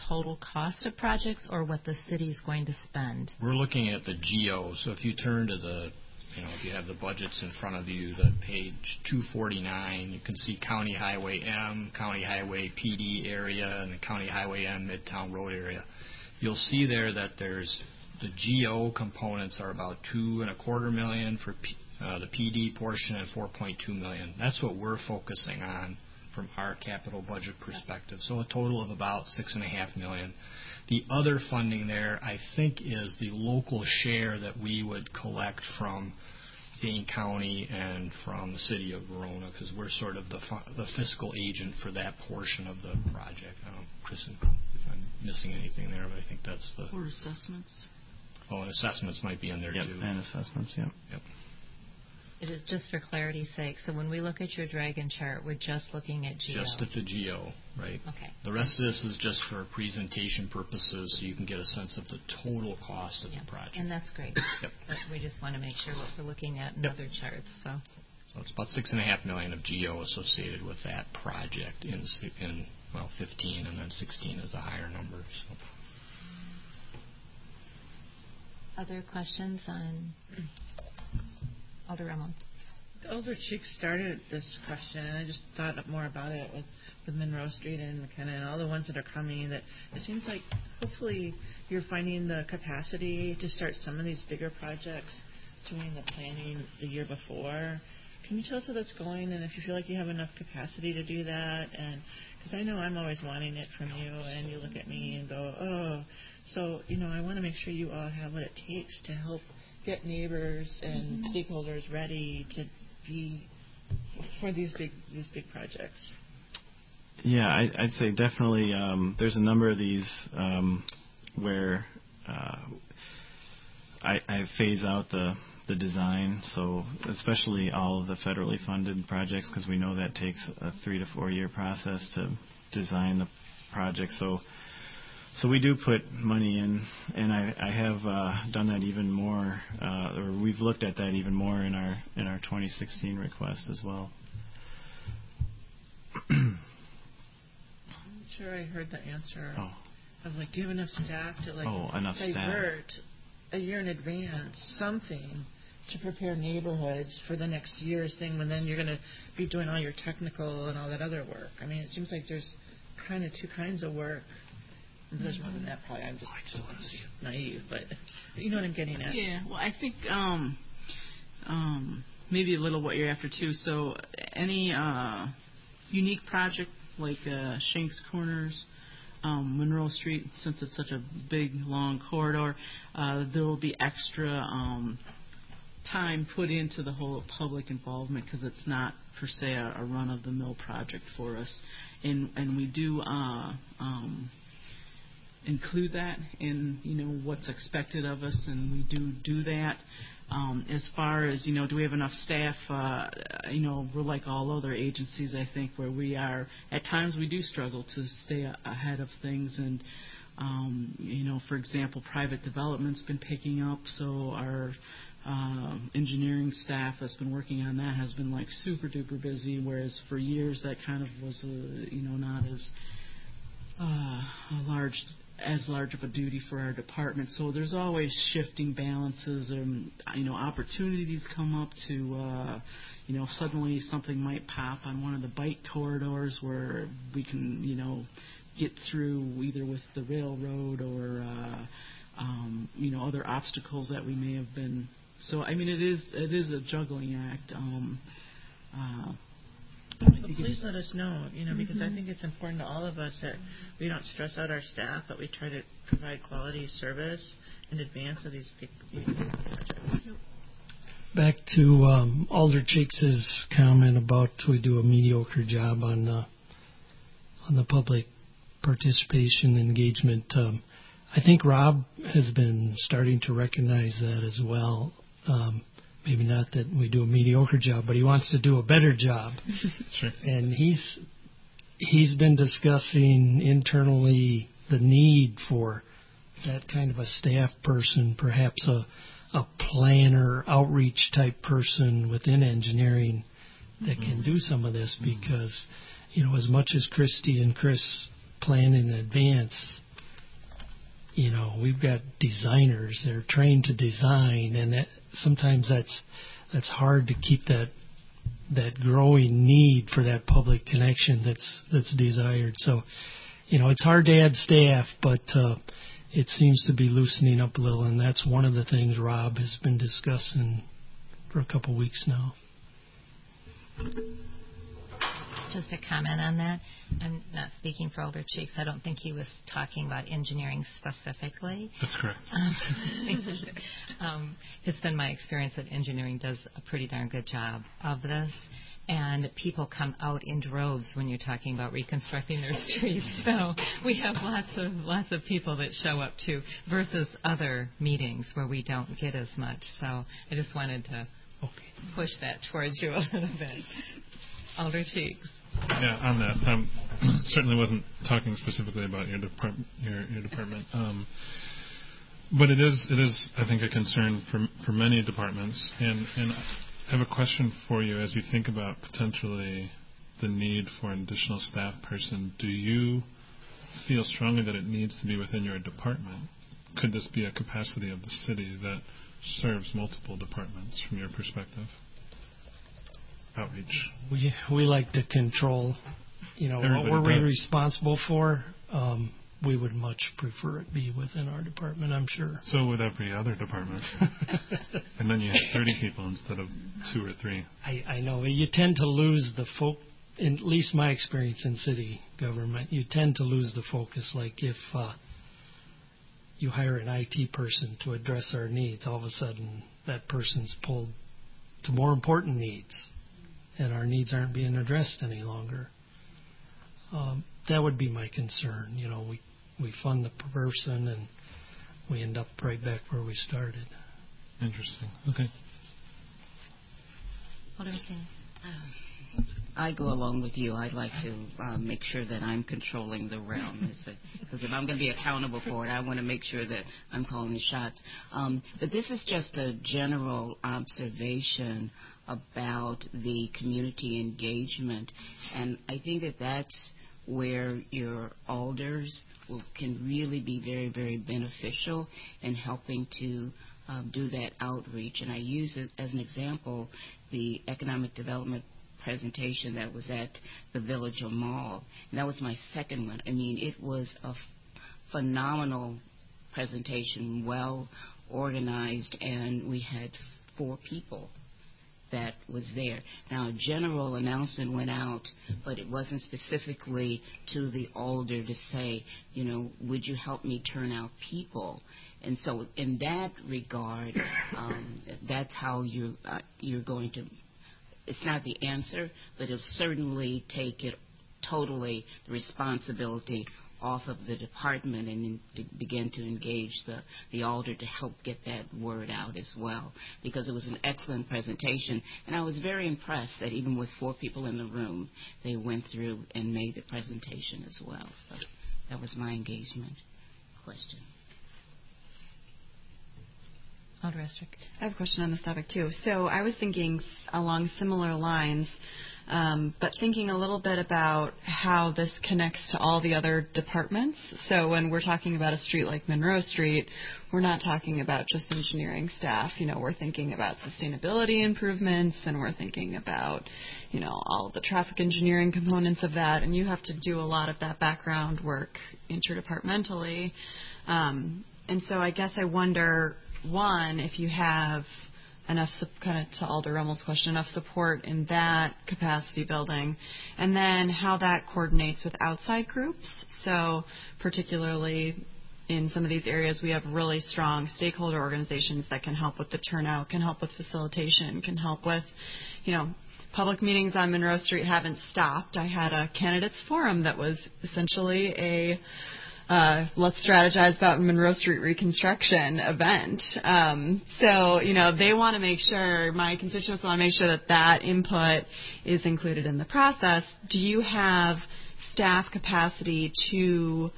total cost of projects or what the city is going to spend? We're looking at the GO. So if you turn to the, you know, if you have the budgets in front of you, the page 249, you can see County Highway M, County Highway PD area, and the County Highway M Midtown Road area. You'll see there that there's the GO components are about two and a quarter million for P, uh, the PD portion and 4.2 million. That's what we're focusing on from our capital budget perspective. So a total of about six and a half million. The other funding there, I think, is the local share that we would collect from Dane County and from the city of Verona, because we're sort of the fu- the fiscal agent for that portion of the project. I don't know, Kristen, if I'm missing anything there, but I think that's the. Or assessments. Oh, and assessments might be in there Yep, too. and assessments, yep. Yep. It is just for clarity's sake. So when we look at your dragon chart, we're just looking at GO. Just at the GO, right? Okay. The rest of this is just for presentation purposes, so you can get a sense of the total cost of the project. And that's great. Yep. But we just want to make sure what we're looking at in Yep. other charts. So So it's about six and a half million of GO associated with that project in, in well, 15, and then 16 is a higher number. So. other questions on Alder Rummel? Elder Cheek started this question, and I just thought more about it with, with Monroe Street and McKenna and all the ones that are coming. That it seems like hopefully you're finding the capacity to start some of these bigger projects, doing the planning the year before. Can you tell us how that's going, and if you feel like you have enough capacity to do that? And because I know I'm always wanting it from you, and you look at me and go, oh, so you know I want to make sure you all have what it takes to help get neighbors and mm-hmm. stakeholders ready to be for these big these big projects? Yeah, I, I'd say definitely. Um, there's a number of these um, where uh, I, I phase out the the design. So especially all of the federally funded projects, because we know that takes a three to four year process to design the project. So so we do put money in, and I, I have uh, done that even more, uh, or we've looked at that even more in our in our 2016 request as well. I'm sure I heard the answer. Oh. Of like, do you have enough staff to like oh, enough divert staff. a year in advance something to prepare neighborhoods for the next year's thing when then you're going to be doing all your technical and all that other work. I mean, it seems like there's kind of two kinds of work there's more than that, probably. I'm just, just naive, but you know what I'm getting at. Yeah. Well, I think um, um, maybe a little what you're after too. So any uh, unique project like uh, Shanks Corners. Um, Monroe Street, since it's such a big, long corridor, uh, there will be extra um, time put into the whole public involvement because it's not per se a, a run-of-the-mill project for us, and and we do uh, um, include that in you know what's expected of us, and we do do that. Um, as far as you know, do we have enough staff? Uh, you know, we're like all other agencies, I think, where we are at times we do struggle to stay a- ahead of things, and um, you know, for example, private development's been picking up, so our uh, engineering staff that's been working on that has been like super duper busy, whereas for years that kind of was, uh, you know, not as uh, a large as large of a duty for our department. So there's always shifting balances, and you know opportunities come up to. Uh, you know, suddenly something might pop on one of the bike corridors where we can, you know, get through either with the railroad or, uh, um, you know, other obstacles that we may have been. So I mean, it is it is a juggling act. Um, uh, please let us know, you know, mm-hmm. because I mm-hmm. think it's important to all of us that we don't stress out our staff, but we try to provide quality service in advance of these big, big projects. Back to um, Alder Cheeks' comment about we do a mediocre job on the on the public participation engagement. Um, I think Rob has been starting to recognize that as well. Um, maybe not that we do a mediocre job, but he wants to do a better job. [LAUGHS] sure. And he's he's been discussing internally the need for that kind of a staff person, perhaps a a planner, outreach type person within engineering that mm-hmm. can do some of this because you know as much as Christy and Chris plan in advance you know we've got designers they're trained to design and that, sometimes that's that's hard to keep that that growing need for that public connection that's that's desired. So you know it's hard to add staff but uh it seems to be loosening up a little and that's one of the things Rob has been discussing for a couple weeks now just a comment on that. I'm not speaking for Alder Cheeks. I don't think he was talking about engineering specifically. That's correct. [LAUGHS] Um, um, it's been my experience that engineering does a pretty darn good job of this. And people come out in droves when you're talking about reconstructing their [LAUGHS] streets. So we have lots of lots of people that show up too, versus other meetings where we don't get as much. So I just wanted to push that towards you a little bit. Alder Cheeks. Yeah, on that, um, [CLEARS THROAT] certainly wasn't talking specifically about your department. Your, your department, um, but it is it is I think a concern for for many departments. And and I have a question for you as you think about potentially the need for an additional staff person. Do you feel strongly that it needs to be within your department, could this be a capacity of the city that serves multiple departments from your perspective? Outreach. We we like to control, you know, Everybody what we're does. responsible for. Um, we would much prefer it be within our department. I'm sure. So would every other department. [LAUGHS] and then you have 30 people instead of two or three. I, I know you tend to lose the folk. At least my experience in city government, you tend to lose the focus. Like if uh, you hire an IT person to address our needs, all of a sudden that person's pulled to more important needs, and our needs aren't being addressed any longer. Um, that would be my concern. You know, we we fund the person and we end up right back where we started. Interesting. Okay. Alderman King. I go along with you. I'd like to uh, make sure that I'm controlling the realm. Because if I'm going to be accountable for it, I want to make sure that I'm calling the shots. Um, but this is just a general observation about the community engagement. And I think that that's where your alders will, can really be very, very beneficial in helping to um, do that outreach. And I use it as an example the economic development presentation that was at the Villager Mall. And that was my second one. I mean, it was a f- phenomenal presentation, well organized, and we had four people that was there. Now, a general announcement went out, but it wasn't specifically to the alder to say, you know, would you help me turn out people? And so, in that regard, um, that's how you uh, you're going to. It's not the answer, but it'll certainly take it totally the responsibility off of the department and to begin to engage the, the alder to help get that word out as well. Because it was an excellent presentation. And I was very impressed that even with four people in the room, they went through and made the presentation as well. So that was my engagement question. I have a question on this topic too. So I was thinking along similar lines, um, but thinking a little bit about how this connects to all the other departments. So when we're talking about a street like Monroe Street, we're not talking about just engineering staff. You know, we're thinking about sustainability improvements, and we're thinking about, you know, all the traffic engineering components of that. And you have to do a lot of that background work interdepartmentally. Um, and so I guess I wonder, one, if you have enough, kind of to Alder Rummel's question, enough support in that capacity building, and then how that coordinates with outside groups. So particularly in some of these areas, we have really strong stakeholder organizations that can help with the turnout, can help with facilitation, can help with, you know, public meetings on Monroe Street haven't stopped. I had a candidates forum that was essentially a uh, let's strategize about Monroe Street reconstruction event. Um, so, you know, they want to make sure, my constituents want to make sure that that input is included in the process. Do you have staff capacity to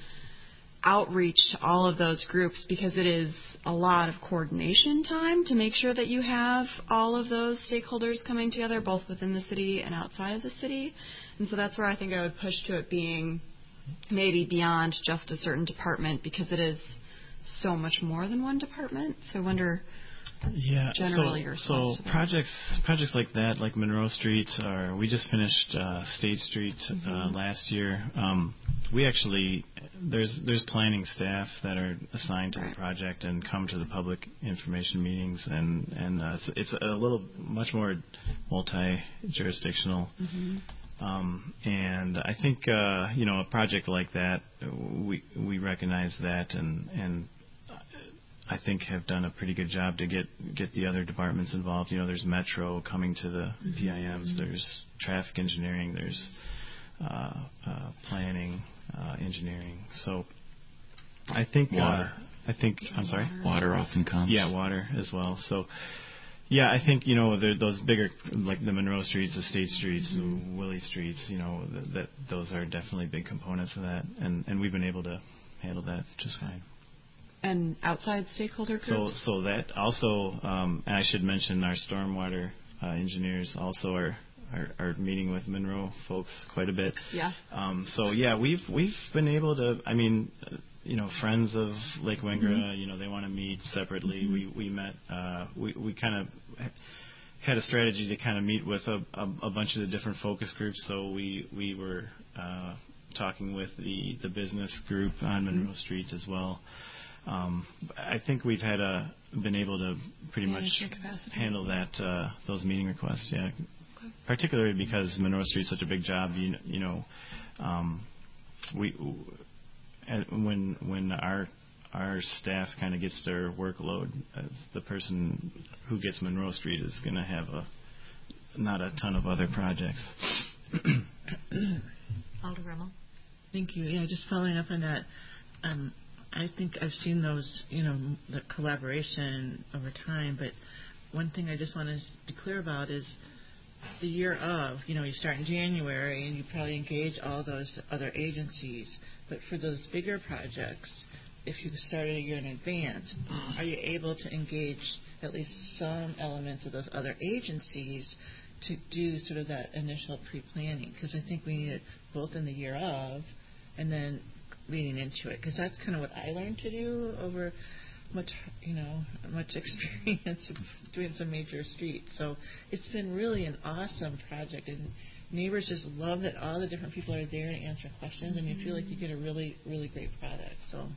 outreach to all of those groups because it is a lot of coordination time to make sure that you have all of those stakeholders coming together both within the city and outside of the city. And so that's where I think I would push to it being maybe beyond just a certain department because it is so much more than one department. So I wonder Yeah. generally your so, so projects projects like that, like Monroe Street, or we just finished uh, State Street uh, Mhm. last year. Um, we actually there's there's planning staff that are assigned to Right. the project and come to the public information meetings, and and uh, it's, it's a little much more multi jurisdictional. Um, and I think uh, you know a project like that, we we recognize that, and and I think have done a pretty good job to get get the other departments involved. You know, there's Metro coming to the PIMs, there's traffic engineering, there's uh, uh, planning, uh, engineering. So I think Water. Uh, I think I'm sorry. Water often comes. Yeah, water as well. So, yeah, I think you know there, those bigger like the Monroe Streets, the State Streets, the Willy Streets. You know th- that those are definitely big components of that, and and we've been able to handle that just fine. And outside stakeholder groups? So so that also, um, and I should mention our stormwater uh, engineers also are, are are meeting with Monroe folks quite a bit. Yeah. Um, so yeah, we've we've been able to. I mean, uh, you know, friends of Lake Wingra. Mm-hmm. You know, they want to meet separately. Mm-hmm. We we met. Uh, we we kind of had a strategy to kind of meet with a, a, a bunch of the different focus groups. So we we were uh, talking with the the business group on Monroe mm-hmm. Street as well. Um, I think we've had a been able to pretty much handle that uh, those meeting requests. Yeah, okay. particularly because Monroe Street is such a big job. You you know, um, we when when our our staff kind of gets their workload, as the person who gets Monroe Street is going to have a not a ton of other projects. Alder Rummel. Thank you. Yeah, just following up on that. Um, I think I've seen those, you know, the collaboration over time. But one thing I just want to be clear about is the year of. You know, you start in January and you probably engage all those other agencies. But for those bigger projects, if you started a year in advance, are you able to engage at least some elements of those other agencies to do sort of that initial pre-planning? Because I think we need it both in the year of and then leading into it. Because that's kind of what I learned to do over much, you know, much [LAUGHS] experience doing some major streets. So it's been really an awesome project, and neighbors just love that all the different people are there to answer questions, and you feel like you get a really, really great product. So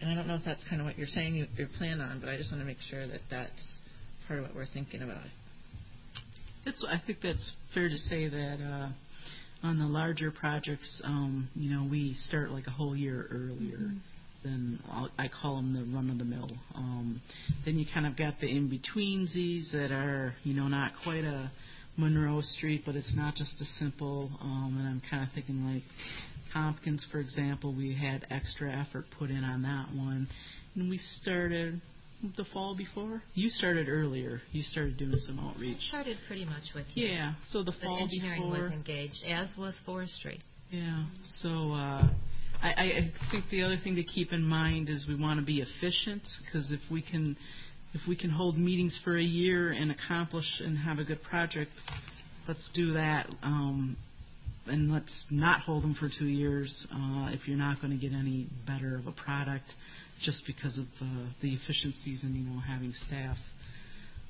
and I don't know if that's kind of what you're saying you, you plan on, but I just want to make sure that that's part of what we're thinking about. It's, I think that's fair to say that uh, on the larger projects, um, you know, we start like a whole year earlier. Mm-hmm. Than I'll, I call them the run of the mill. Um, then you kind of got the in betweensies that are, you know, not quite a Monroe Street, but it's not just a simple. Um, and I'm kind of thinking like Tompkins, for example, we had extra effort put in on that one. And we started the fall before. You started earlier. You started doing some outreach. I started pretty much with you. Yeah. So the but fall engineering before. was engaged, as was forestry. Yeah. So uh, I, I think the other thing to keep in mind is we want to be efficient because if we can if we can hold meetings for a year and accomplish and have a good project, let's do that. Um, and let's not hold them for two years uh, if you're not going to get any better of a product just because of the, the efficiencies and you know having staff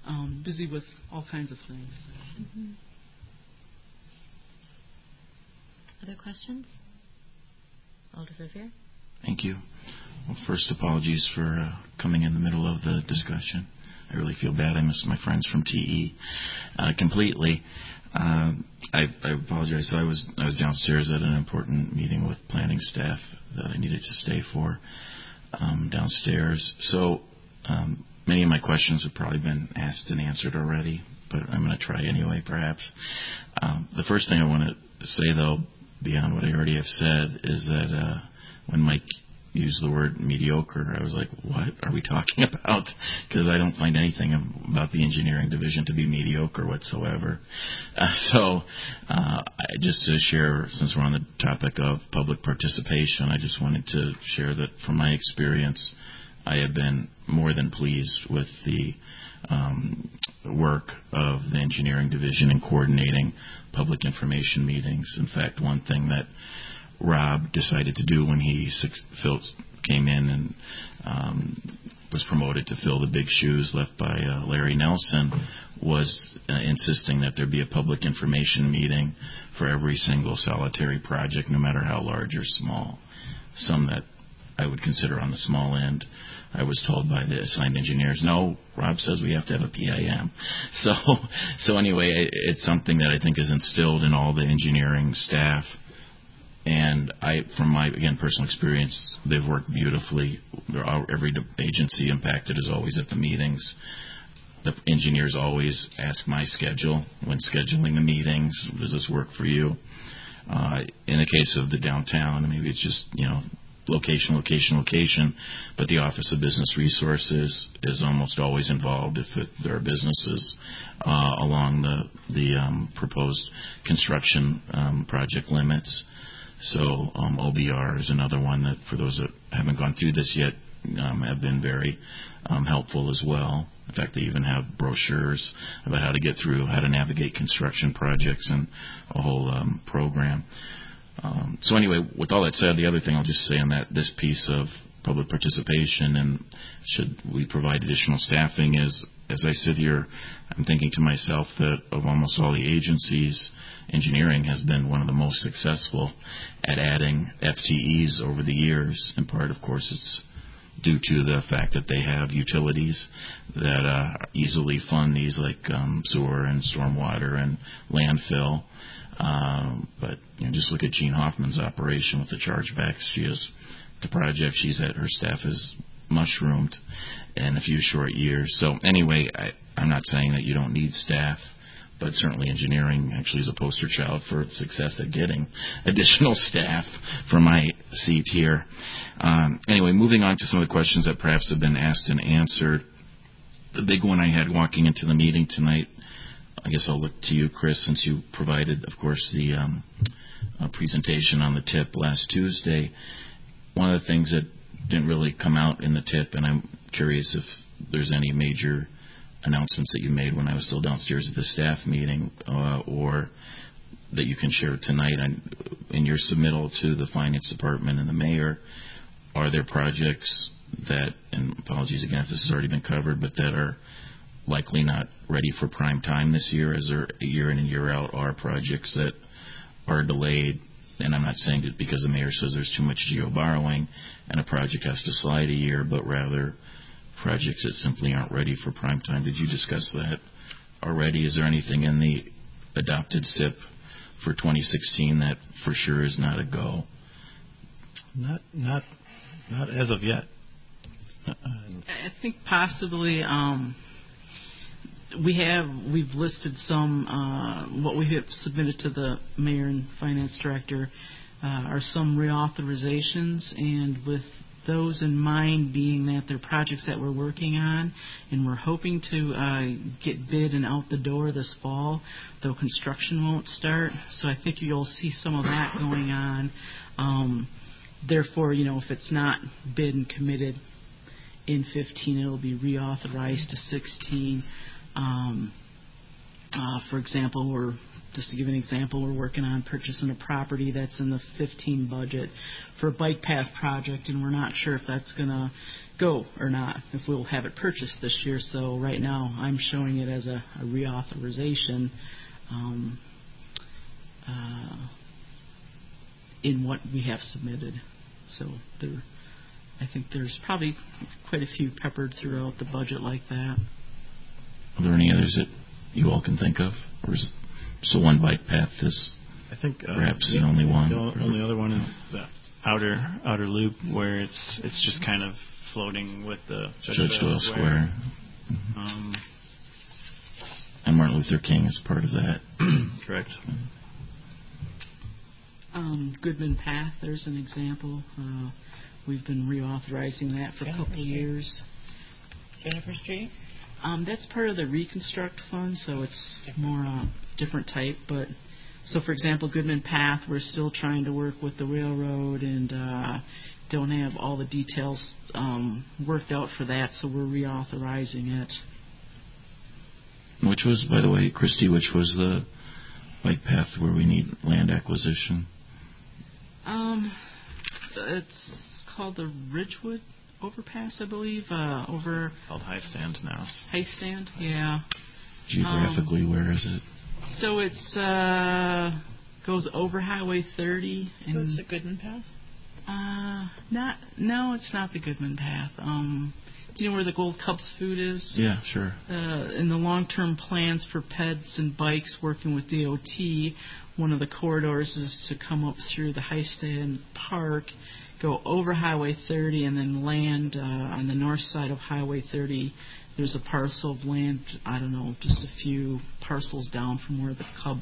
um, busy with all kinds of things. Mm-hmm. Other questions? Alder? Thank you. Well, first, apologies for uh, coming in the middle of the discussion. I really feel bad. I missed my friends from TE uh, completely. Uh, I, I apologize. So I was I was downstairs at an important meeting with planning staff that I needed to stay for um, downstairs. So um, many of my questions have probably been asked and answered already, but I'm going to try anyway, perhaps. Um, the first thing I want to say, though, beyond what I already have said, is that uh, when Mike used the word mediocre, I was like, what are we talking [LAUGHS] about? Because I don't find anything about the engineering division to be mediocre whatsoever. Uh, so, uh, just to share, since we're on the topic of public participation, I just wanted to share that from my experience, I have been more than pleased with the um, work of the engineering division in coordinating public information meetings. In fact, one thing that Rob decided to do when he came in and um, was promoted to fill the big shoes left by uh, Larry Nelson was uh, insisting that there be a public information meeting for every single solitary project, no matter how large or small. Some that I would consider on the small end. I was told by the assigned engineers, no, Rob says we have to have a PIM. [LAUGHS] So, so anyway, it's something that I think is instilled in all the engineering staff and I, from my again personal experience, they've worked beautifully. Every agency impacted is always at the meetings. The engineers always ask my schedule when scheduling the meetings. Does this work for you? Uh, in the case of the downtown, maybe it's just you know location, location, location, but the Office of Business Resources is almost always involved if it, there are businesses uh, along the the um, proposed construction um, project limits. So um, OBR is another one that, for those that haven't gone through this yet, um, have been very um, helpful as well. In fact, they even have brochures about how to get through, how to navigate construction projects, and a whole um, program. Um, so anyway, with all that said, the other thing I'll just say on that this piece of public participation and should we provide additional staffing is as I sit here, I'm thinking to myself that of almost all the agencies, engineering has been one of the most successful at adding FTEs over the years. In part, of course, it's due to the fact that they have utilities that uh, easily fund these, like um, sewer and stormwater and landfill. Um, but you know, just look at Jean Hoffman's operation with the chargebacks. She has the project she's at. Her staff is mushroomed in a few short years. So anyway, I, I'm not saying that you don't need staff, but certainly engineering actually is a poster child for success at getting [LAUGHS] additional staff from my seat here. Um, anyway, moving on to some of the questions that perhaps have been asked and answered. The big one I had walking into the meeting tonight, I guess I'll look to you, Chris, since you provided, of course, the um, uh, presentation on the tip last Tuesday. One of the things that didn't really come out in the tip, and I'm curious if there's any major announcements that you made when I was still downstairs at the staff meeting, uh, or that you can share tonight on, in your submittal to the finance department and the mayor. Are there projects that, and apologies again if this has already been covered, but that are likely not ready for prime time this year, as there are year in and year out are projects that are delayed and I'm not saying that because the mayor says there's too much GO borrowing and a project has to slide a year, but rather projects that simply aren't ready for prime time. Did you discuss that already? Is there anything in the adopted CIP for 2016 that for sure is not a go? Not, not, not as of yet. I think possibly um, we have we've listed some uh, what we have submitted to the mayor and finance director uh, are some reauthorizations, and with those in mind being that they're projects that we're working on and we're hoping to uh, get bid and out the door this fall, though construction won't start. So I think you'll see some of that going on. Um, therefore, you know, if it's not bid and committed in 15, it'll be reauthorized to 16. Um, uh, for example, we're just to give an example, we're working on purchasing a property that's in the 15 budget for a bike path project, and we're not sure if that's going to go or not, if we'll have it purchased this year. So right now, I'm showing it as a, a reauthorization um, uh, in what we have submitted. So there, I think there's probably quite a few peppered throughout the budget like that. Are there any others that you all can think of? Or is so one bike path is I think uh, perhaps yeah, the only one? The only other one is the outer outer loop where it's it's just kind of floating with the Judge, Judge Doyle Square. Square. Mm-hmm. Um, and Martin Luther King is part of that. [CLEARS THROAT] correct. Um, Goodman Path, there's an example. Uh, we've been reauthorizing that for a couple of years. Jennifer Street? Um, that's part of the Reconstruct Fund, so it's more uh, different type. But so, for example, Goodman Path, we're still trying to work with the railroad and uh, don't have all the details um, worked out for that, so we're reauthorizing it. Which was, by the way, Christy, which was the bike path where we need land acquisition? Um, it's called the Ridgewood overpass, I believe, uh, over called High Stand now. High Stand, yeah. Geographically, um, where is it? So it's uh goes over Highway 30. So it's the Goodman Path. Uh, not no, it's not the Goodman Path. Um, do you know where the Gold Cub Foods is? Yeah, sure. Uh, in the long-term plans for peds and bikes, working with DOT, one of the corridors is to come up through the Hiestand Park go over Highway 30 and then land uh, on the north side of Highway 30. There's a parcel of land, I don't know, just a few parcels down from where the Cub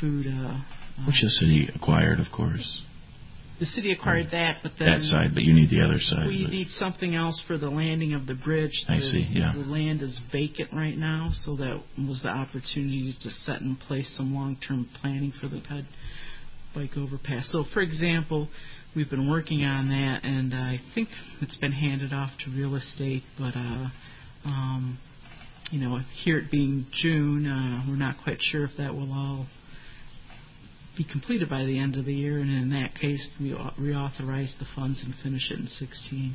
Foods. Uh, Which the city acquired, of course. The city acquired that, but then that side, but you need the other side. We need something else for the landing of the bridge. I see. Yeah. The land is vacant right now, so that was the opportunity to set in place some long-term planning for the ped bike overpass. So, for example, we've been working on that, and I think it's been handed off to real estate. But uh, um, you know, here it being June, uh, we're not quite sure if that will all be completed by the end of the year, and in that case, we au- reauthorize the funds and finish it in 16.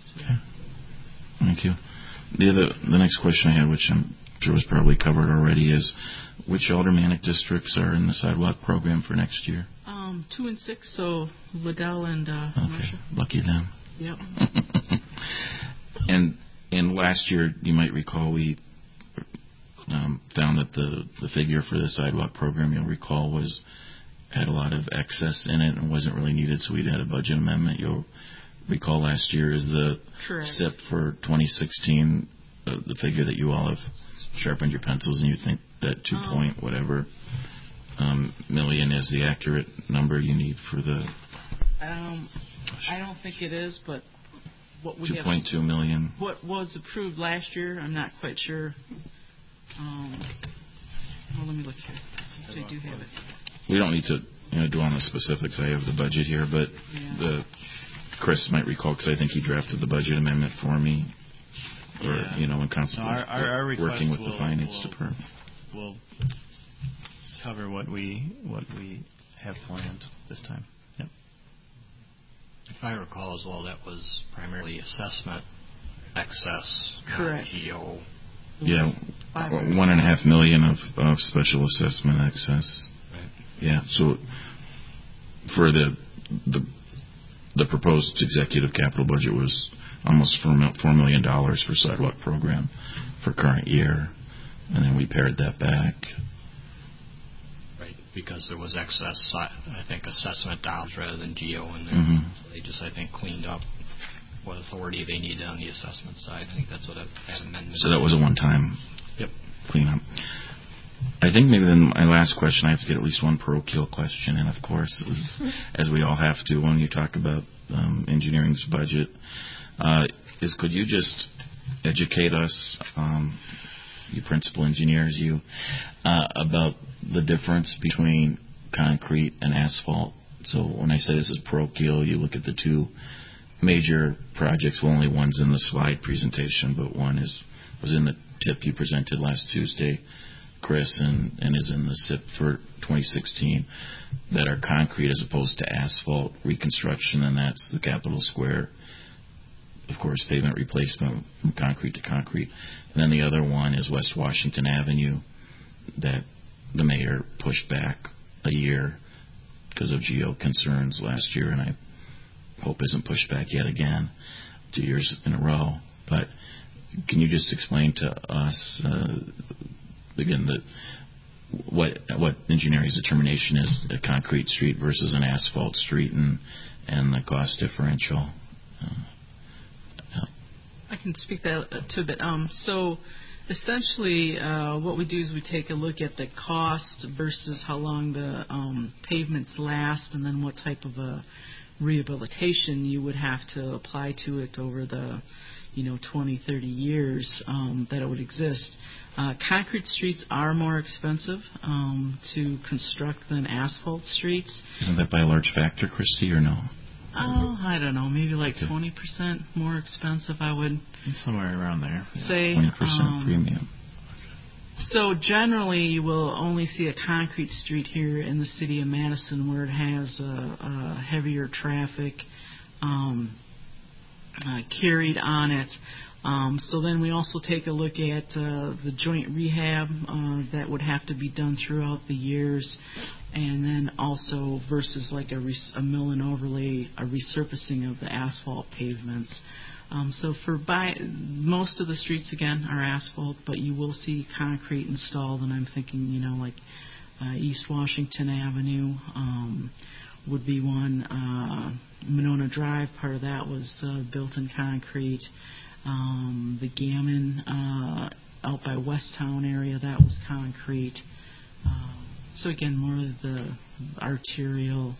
So- Okay. Thank you. The other, the next question I had, which I'm sure was probably covered already, is which aldermanic districts are in the sidewalk program for next year? Um, two and six, so Ledell and uh, Okay, lucky them. Yep. [LAUGHS] and and last year, you might recall, we um, found that the the figure for the sidewalk program, you'll recall, was had a lot of excess in it and wasn't really needed, so we had a budget amendment. You'll recall last year is the Correct. CIP for 2016, uh, the figure that you all have sharpened your pencils and you think that two Um, point whatever um, million is the accurate number you need for the Um, I don't think it is, but what we have 2.2 million. what was approved last year, I'm not quite sure. Um, well, let me look here. I do have it. We don't need to you know, do on the specifics. I have the budget here, but Yeah. the Chris might recall because I think he drafted the budget amendment for me, or Yeah. you know, in council No, our- our- our working request with the finance will- department. We'll cover what we what we have planned this time. Yep. If I recall as well, that was primarily assessment excess, Correct. GO. Yeah, Five one and a half million of, of special assessment excess. Right. Yeah, so for the the the proposed executive capital budget was almost four million dollars for sidewalk program for current year, and then we pared that back. Right, because there was excess, I think, assessment dollars rather than GO in there. Mhm. So They just, I think, cleaned up what authority they needed on the assessment side. I think that's what that that amendment. So that was a one-time Yep. cleanup. I think maybe then my last question, I have to get at least one parochial question, and of course, is, [LAUGHS] as we all have to when you talk about um, engineering's budget, uh, is could you just educate us, um, you principal engineers, you, uh, about the difference between concrete and asphalt? So when I say this is parochial, you look at the two major projects. Well, only one's in the slide presentation, but one is was in the tip you presented last Tuesday, Chris, and, and is in the CIP for 2016 that are concrete as opposed to asphalt reconstruction, and that's the Capitol Square, of course, pavement replacement from concrete to concrete. And then the other one is West Washington Avenue that the mayor pushed back a year because of GO concerns last year, and I hope isn't pushed back yet again, two years in a row. But can you just explain to us uh, again the what what engineering's determination is a concrete street versus an asphalt street and and the cost differential? Uh, I can speak that uh, to a bit. Um, so essentially, uh, what we do is we take a look at the cost versus how long the um, pavements last, and then what type of a rehabilitation you would have to apply to it over the you know 20 30 years um, that it would exist uh, concrete streets are more expensive um, to construct than asphalt streets isn't that by a large factor, Christy, or no? Oh I don't know maybe like 20% more expensive I would Somewhere around there. say Twenty percent um, premium. So generally, you will only see a concrete street here in the city of Madison where it has a, a heavier traffic um, uh, carried on it. Um, so then we also take a look at uh, the joint rehab uh, that would have to be done throughout the years, and then also versus like a, res- a mill and overlay, a resurfacing of the asphalt pavements. Um, so for by most of the streets again are asphalt, but you will see concrete installed, and I'm thinking you know like uh, East Washington Avenue um, would be one. Uh, Monona Drive, part of that was uh, built in concrete. Um, the Gammon uh, out by West Towne area that was concrete. Um, so again, more of the arterial,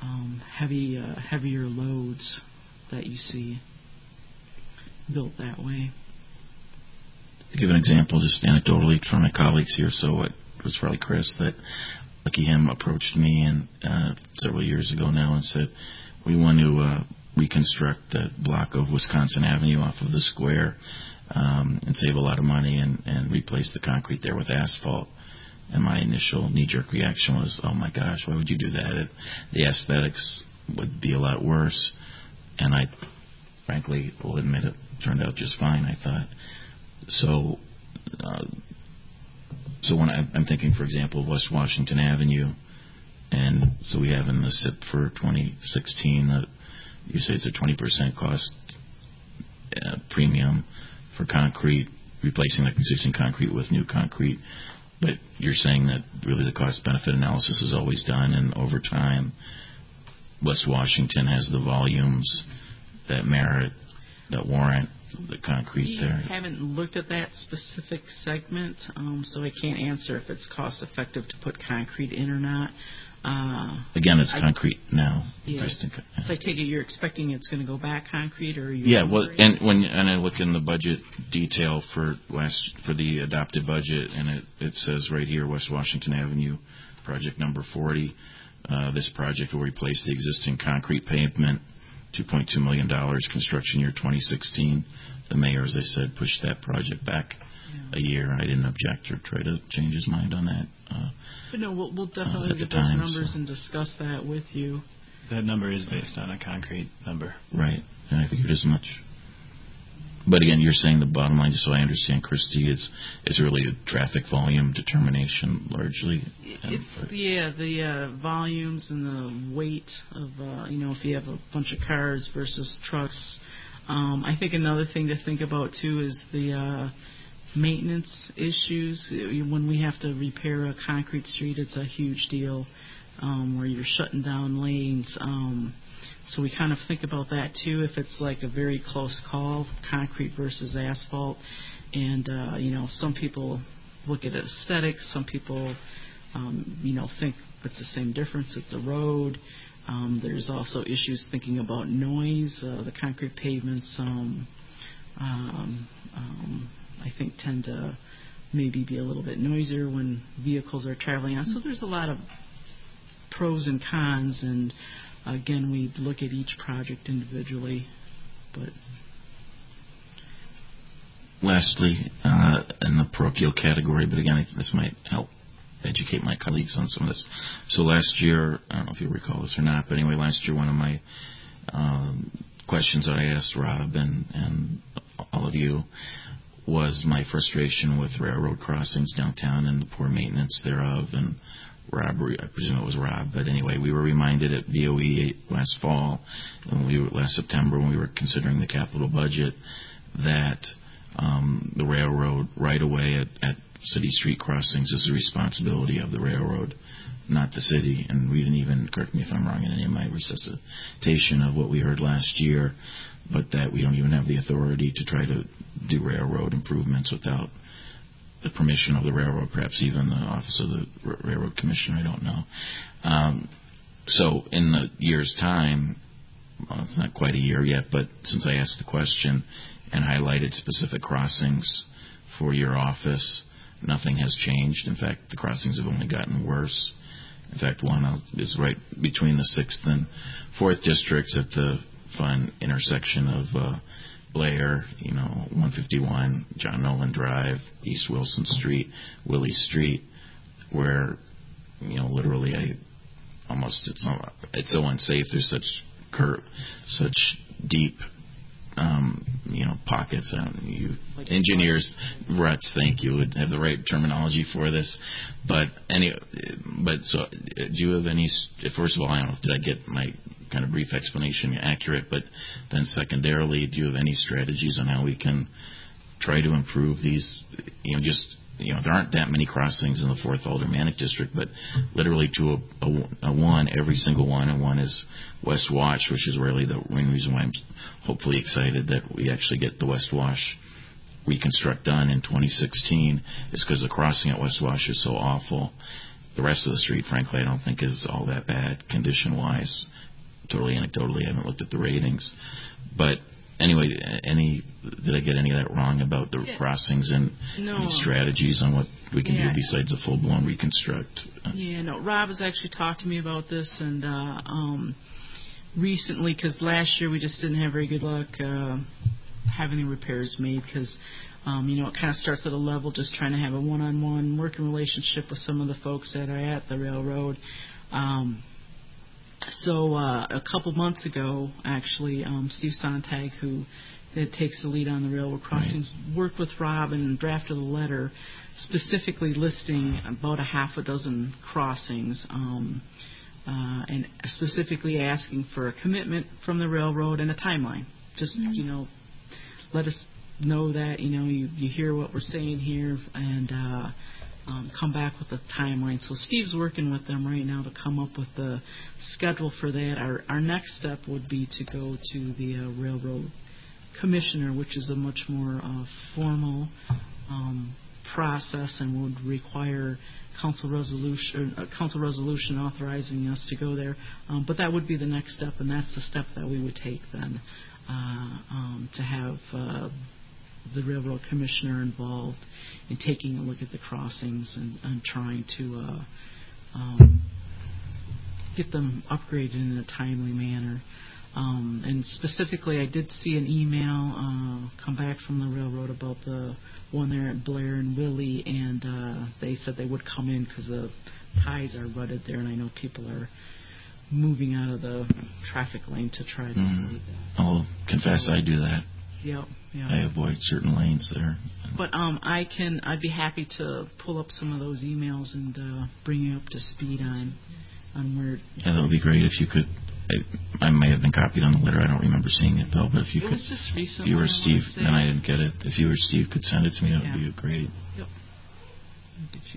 um, heavy, uh, heavier loads that you see built that way. To give an example, just anecdotally from my colleagues here, so it was probably Chris that Lucky Him approached me and uh, several years ago now and said, we want to uh, reconstruct that block of Wisconsin Avenue off of the square um, and save a lot of money and, and replace the concrete there with asphalt. And my initial knee-jerk reaction was, "Oh my gosh, why would you do that? It, the aesthetics would be a lot worse." And I, frankly, will admit it turned out just fine. I thought so. Uh, so when I, I'm thinking, for example, of West Washington Avenue, and so we have in the CIP for 2016 that you say it's a 20% cost uh, premium for concrete, replacing the existing concrete with new concrete. But you're saying that really the cost benefit analysis is always done, and over time, West Washington has the volumes that merit, that warrant the concrete We there. I haven't looked at that specific segment, um, so I can't answer if it's cost effective to put concrete in or not. Uh, Again, it's I- concrete now. Yeah. Co- So I take it you're expecting it's going to go back concrete, or? Yeah, well, and when and I look in the budget detail for last for the adopted budget, and it it says right here West Washington Avenue, project number 40. Uh, this project will replace the existing concrete pavement, 2.2 million dollars, construction year 2016. The mayor, as I said, pushed that project back a year. I didn't object or try to change his mind on that. Uh, But no, we'll, we'll definitely the get those time, numbers so. and discuss that with you. That number is based on a concrete number. Right, and I figured as much. But again, you're saying the bottom line, just so I understand, Christy, is is really a traffic volume determination largely. and- It's yeah, the uh, volumes and the weight of uh, you know if you have a bunch of cars versus trucks. Um, I think another thing to think about too is the uh, maintenance issues. When we have to repair a concrete street, it's a huge deal um, where you're shutting down lanes. Um, so we kind of think about that too. If it's like a very close call, concrete versus asphalt, and uh, you know some people look at aesthetics. Some people, um, you know, think it's the same difference. It's a road. Um, there's also issues thinking about noise. Uh, the concrete pavements, um, um, um, I think, tend to maybe be a little bit noisier when vehicles are traveling on. So there's a lot of pros and cons, and again, we look at each project individually. But Lastly, uh, in the parochial category, but again, this might help educate my colleagues on some of this. So last year, I don't know if you recall this or not, but anyway, last year one of my um, questions that I asked Rob and, and all of you was my frustration with railroad crossings downtown and the poor maintenance thereof. And Rob, I presume it was Rob, but anyway, we were reminded at BOE last fall, when we were, last September, when we were considering the capital budget, that um, the railroad right away at, at city street crossings is the responsibility of the railroad, not the city. And we didn't even, correct me if I'm wrong in any of my resuscitation of what we heard last year, but that we don't even have the authority to try to do railroad improvements without the permission of the railroad, perhaps even the office of the R- railroad commissioner. I don't know. Um, so in the year's time, well, it's not quite a year yet, but since I asked the question and highlighted specific crossings for your office, nothing has changed. In fact, the crossings have only gotten worse. In fact, one is right between the sixth and fourth districts at the fun intersection of uh, Blair, you know, 151, John Nolen Drive, East Wilson Street, Willy Street, where, you know, literally I almost it's not, it's so unsafe. There's such cur- such deep um, you know, pockets. Don't, you engineers, ruts. Thank you. Would have the right terminology for this, but any, but so do you have any? First of all, I don't know. Did I get my kind of brief explanation accurate? But then secondarily, do you have any strategies on how we can try to improve these? You know, just you know, there aren't that many crossings in the Fourth Aldermanic District, but literally to a, a, a one, every single one, and one is West Wash, which is really the main reason why I'm hopefully excited that we actually get the West Wash reconstruct done in 2016, is because the crossing at West Wash is so awful. The rest of the street, frankly, I don't think is all that bad condition-wise. Totally anecdotally, I haven't looked at the ratings, but anyway, any did I get any of that wrong about the Yeah. crossings and No. any strategies on what we can Yeah. do besides a full blown reconstruct? Yeah, no. Rob has actually talked to me about this, and uh, um, recently, because last year we just didn't have very good luck uh, have any repairs made because um, you know it kind of starts at a level just trying to have a one-on-one working relationship with some of the folks that are at the railroad. Um, so uh, a couple months ago, actually, um, Steve Sontag, who that takes the lead on the railroad crossings, right. worked with Rob and drafted a letter specifically listing about a half a dozen crossings. Um, uh, and specifically asking for a commitment from the railroad and a timeline. Just mm-hmm. you know, let us know that you know you, you hear what we're saying here and uh, um, come back with a timeline. So Steve's working with them right now to come up with the schedule for that. Our our next step would be to go to the uh, railroad commissioner, which is a much more uh, formal um, process and would require council resolution, uh, council resolution authorizing us to go there. Um, but that would be the next step, and that's the step that we would take then uh, um, to have uh, the railroad commissioner involved in taking a look at the crossings and, and trying to uh, um, get them upgraded in a timely manner. Um, and specifically, I did see an email uh, come back from the railroad about the one there at Blair and Willy, and uh, they said they would come in because the ties are rutted there, and I know people are moving out of the traffic lane to try to mm. avoid that. I'll confess I do that. Yep, yeah. I avoid certain lanes there. But um, I can. I'd be happy to pull up some of those emails and uh, bring you up to speed on on where. Yeah, that would be great if you could I, I may have been copied on the letter. I don't remember seeing it though. But if you it could, was just if you or Steve, then I didn't get it. If you or Steve could send it to me, that yeah. would be great. Yep.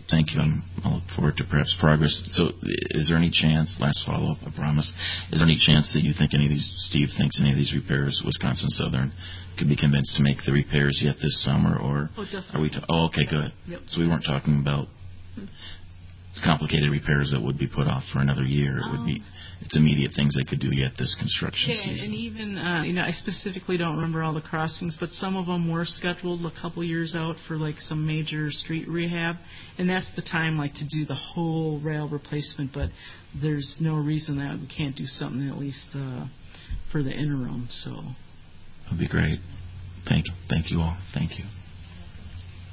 Thank you. I'm, I'll look forward to perhaps progress. So, is there any chance? Last follow up, I promise. Is there any chance that you think any of these, Steve thinks any of these repairs, Wisconsin Southern, could be convinced to make the repairs yet this summer, or oh, definitely. are we? Ta- oh, okay, good. Yep. So we weren't talking about complicated repairs that would be put off for another year. It would be Um, it's immediate things they could do yet this construction Yeah, season. and even uh, you know, I specifically don't remember all the crossings, but some of them were scheduled a couple years out for like some major street rehab, and that's the time like to do the whole rail replacement. But there's no reason that we can't do something at least uh, for the interim. So that'd be great. Thank you, thank you all. Thank you.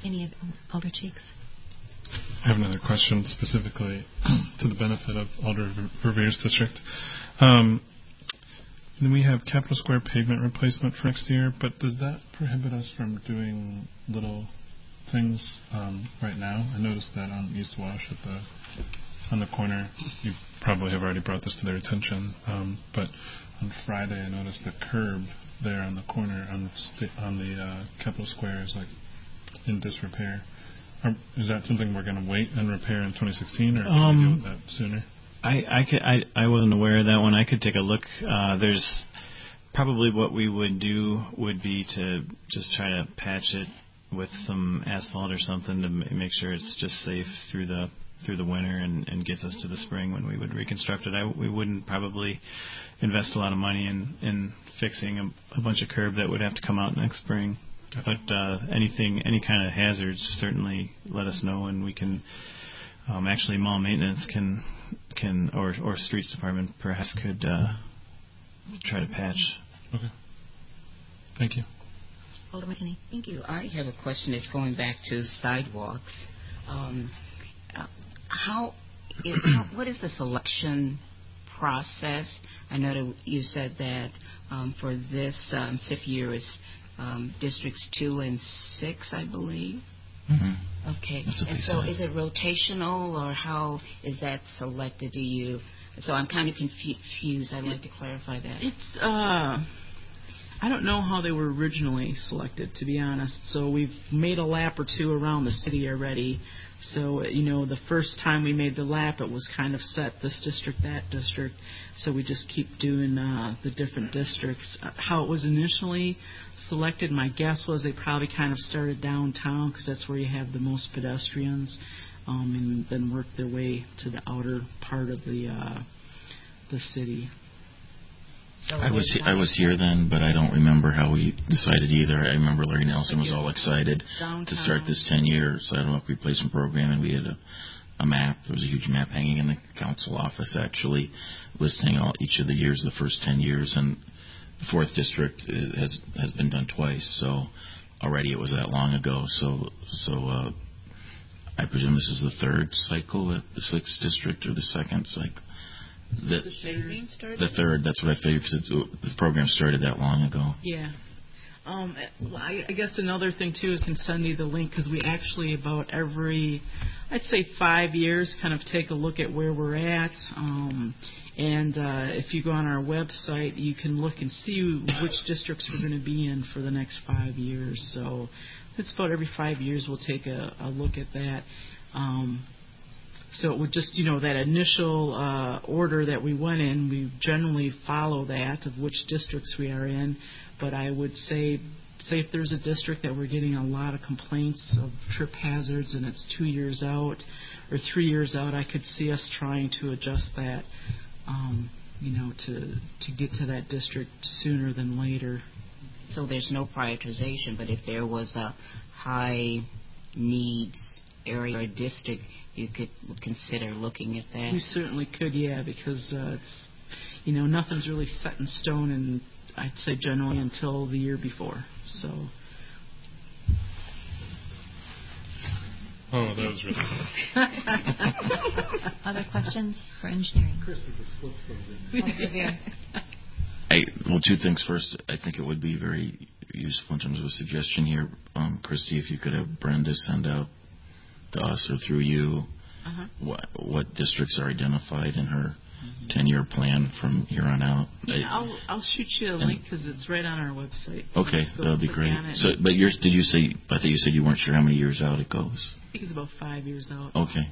Any of Alder Cheeks? I have another question specifically [CLEARS THROAT] to the benefit of Alder Verveer's district. Um, then we have Capitol Square pavement replacement for next year, but does that prohibit us from doing little things um, right now? I noticed that on East Wash at the on the corner. You probably have already brought this to their attention, um, but on Friday I noticed the curb there on the corner on the, on the uh, Capitol Square is like in disrepair. Is that something we're going to wait and repair in 2016, or can Um, we deal with that sooner? I I, could, I I wasn't aware of that one. I could take a look. Uh, there's probably what we would do would be to just try to patch it with some asphalt or something to m- make sure it's just safe through the through the winter and, and gets us to the spring when we would reconstruct it. I, we wouldn't probably invest a lot of money in in fixing a, a bunch of curb that would have to come out next spring. But uh, anything, any kind of hazards, certainly let us know, and we can. Um, actually, mall maintenance can can or or streets department perhaps could uh, try to patch. Okay. Thank you. Alder McKinney. Thank you. I have a question that's going back to sidewalks. Um, uh, how, is, how, what is the selection process? I know that you said that um, for this um, SIF year is um, districts two and six, I believe. Mm-hmm. Okay. And so said. is it rotational or how is that selected? Do you? So I'm kind of confused. I'd like to clarify that. it's uh, I don't know how they were originally selected, to be honest. So we've made a lap or two around the city already. So you know, the first time we made the lap, it was kind of set this district, that district. So we just keep doing uh, the different districts. Uh, How it was initially selected, my guess was they probably kind of started downtown because that's where you have the most pedestrians, um, and then worked their way to the outer part of the uh, the city. So I was I was here then, but I don't remember how we decided either. I remember Larry Nelson was all excited to start this 10-year sidewalk replacement program, and we had a, a map. There was a huge map hanging in the council office, actually, listing all each of the years, the first 10 years, and the fourth district i- has has been done twice. So already it was that long ago. So so uh, I presume this is the third cycle at the sixth district or the second cycle. The, the third. That's what I figured because this program started that long ago. Yeah. Um, I, I guess another thing too is can send you the link because we actually about every, I'd say five years, kind of take a look at where we're at. Um, and uh, if you go on our website, you can look and see which districts we're going to be in for the next five years. So it's about every five years we'll take a, a look at that. Um, so it would just, you know, that initial uh, order that we went in, we generally follow that of which districts we are in. But I would say, say if there's a district that we're getting a lot of complaints of trip hazards and it's two years out or three years out, I could see us trying to adjust that, um, you know, to to get to that district sooner than later. So there's no prioritization, but if there was a high needs area or district, you could consider looking at that. We certainly could, yeah, because uh, it's, you know, nothing's really set in stone, and I'd say generally until the year before. So. Oh, that was really [LAUGHS] Other questions for engineering? Christy just slipped something. I, well, two things. First, I think it would be very useful in terms of a suggestion here, um, Christy, if you could have Brenda send out to us or through you Uh-huh. what what districts are identified in her ten-year plan from here on out. Yeah, I'll I'll shoot you a link because it's right on our website. Okay, that'll be great. So, but yours, did you say? I thought you said you weren't sure how many years out it goes. I think it's about five years out. Okay,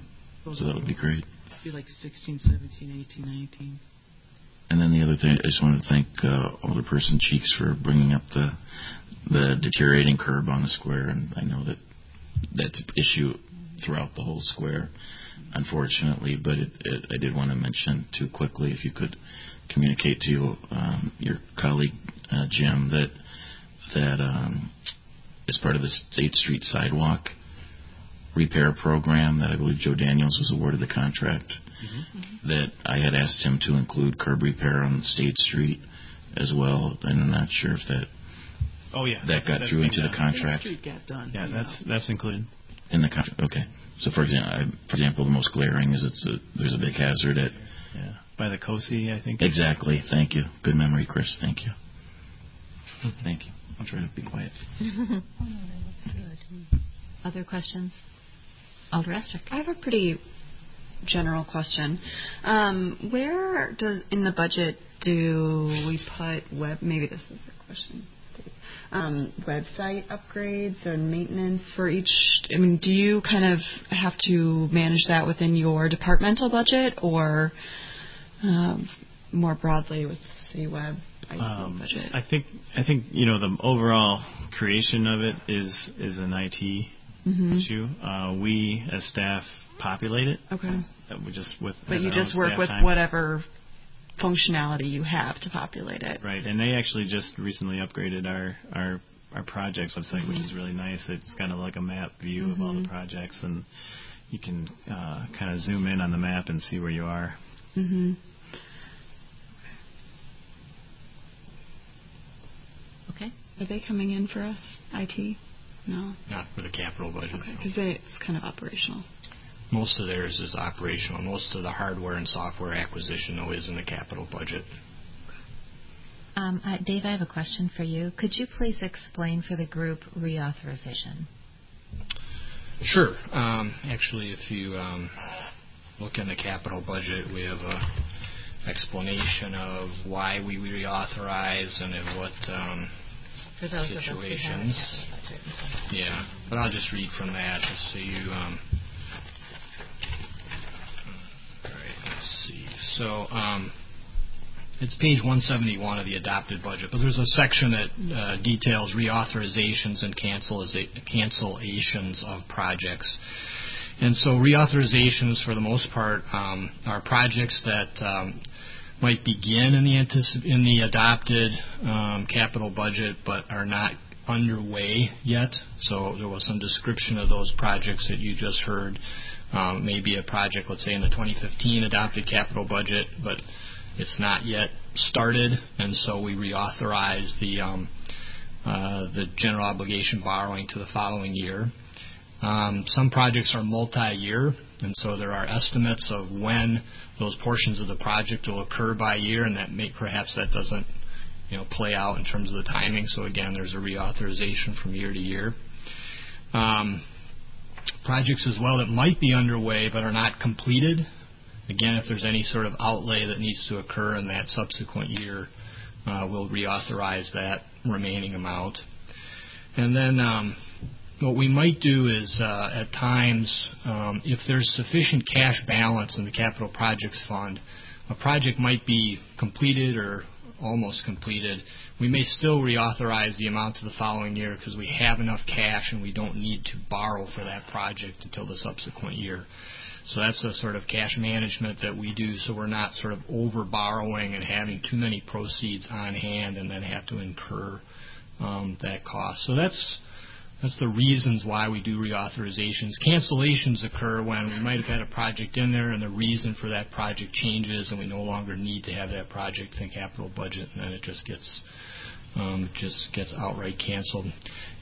so that would be great. It'd Be like 16, 17, 18, 19. And then the other thing, I just wanted to thank uh, Alderperson Cheeks for bringing up the the deteriorating curb on the square, and I know that that's an issue throughout the whole square, unfortunately. But it, it, I did want to mention too quickly, if you could communicate to um, your colleague uh, Jim that that um, as part of the State Street sidewalk repair program that I believe Joe Daniels was awarded the contract that I had asked him to include curb repair on State Street as well, and I'm not sure if that Oh yeah, that that's- got that's through been into the done. contract Street got done. Yeah, that's that's included. In the contract. Okay, so for example, for example, the most glaring is it's a, there's a big hazard at Yeah, by the COSI, I think. exactly. Thank you. Good memory, Chris. Thank you. Thank you. I'll try to be quiet. [LAUGHS] Other questions? Alder Eskrich. I have a pretty general question. Um, where does in the budget do we put web? Maybe this is the question. Um, website upgrades and maintenance for each. I mean, do you kind of have to manage that within your departmental budget, or um, more broadly with city web Um, budget? I think I think you know the overall creation of it is is an IT Mhm. issue. Uh, we as staff populate it. Okay. Uh, we just with But you just work with time. whatever functionality you have to populate it. Right, and they actually just recently upgraded our our our projects website, which Mhm. is really nice. It's kind of like a map view of all the Mhm. projects, and you can uh, kind of zoom in on the map and see where you are. Mm-hmm. Okay. Are they coming in for us, IT? No. Not for the capital budget. Okay, no. because it's kind of operational. Most of theirs is operational. Most of the hardware and software acquisition, though, is in the capital budget. Um, Dave, I have a question for you. Could you please explain for the group reauthorization? Sure. Um, actually, if you um, look in the capital budget, we have a explanation of why we reauthorize and in what um, For those of us who have a situations. capital budget. Yeah, but I'll just read from that just so you. Um, all right, let's see. So um, it's page 171 of the adopted budget, but there's a section that uh, details reauthorizations and cancellations of projects. And so reauthorizations, for the most part, um, are projects that um, might begin in the antici- in the adopted um, capital budget, but are not underway yet. So there was some description of those projects that you just heard. Um, maybe a project, let's say in the 2015 adopted capital budget, but It's not yet started, and so we reauthorize the um, uh, the general obligation borrowing to the following year. Um, some projects are multi-year, and so there are estimates of when those portions of the project will occur by year, and that may perhaps that doesn't you know play out in terms of the timing. So again, there's a reauthorization from year to year. Um, projects as well that might be underway but are not completed. Again, if there's any sort of outlay that needs to occur in that subsequent year, uh, we'll reauthorize that remaining amount. And then um, what we might do is uh, at times, um, if there's sufficient cash balance in the capital projects fund, a project might be completed or almost completed. We may still reauthorize the amount to the following year because we have enough cash and we don't need to borrow for that project until the subsequent year. So that's a sort of cash management that we do so we're not sort of over borrowing and having too many proceeds on hand and then have to incur um, that cost. So that's that's the reasons why we do reauthorizations. Cancellations occur when we might have had a project in there and the reason for that project changes and we no longer need to have that project in capital budget and then it just gets um, just gets outright canceled.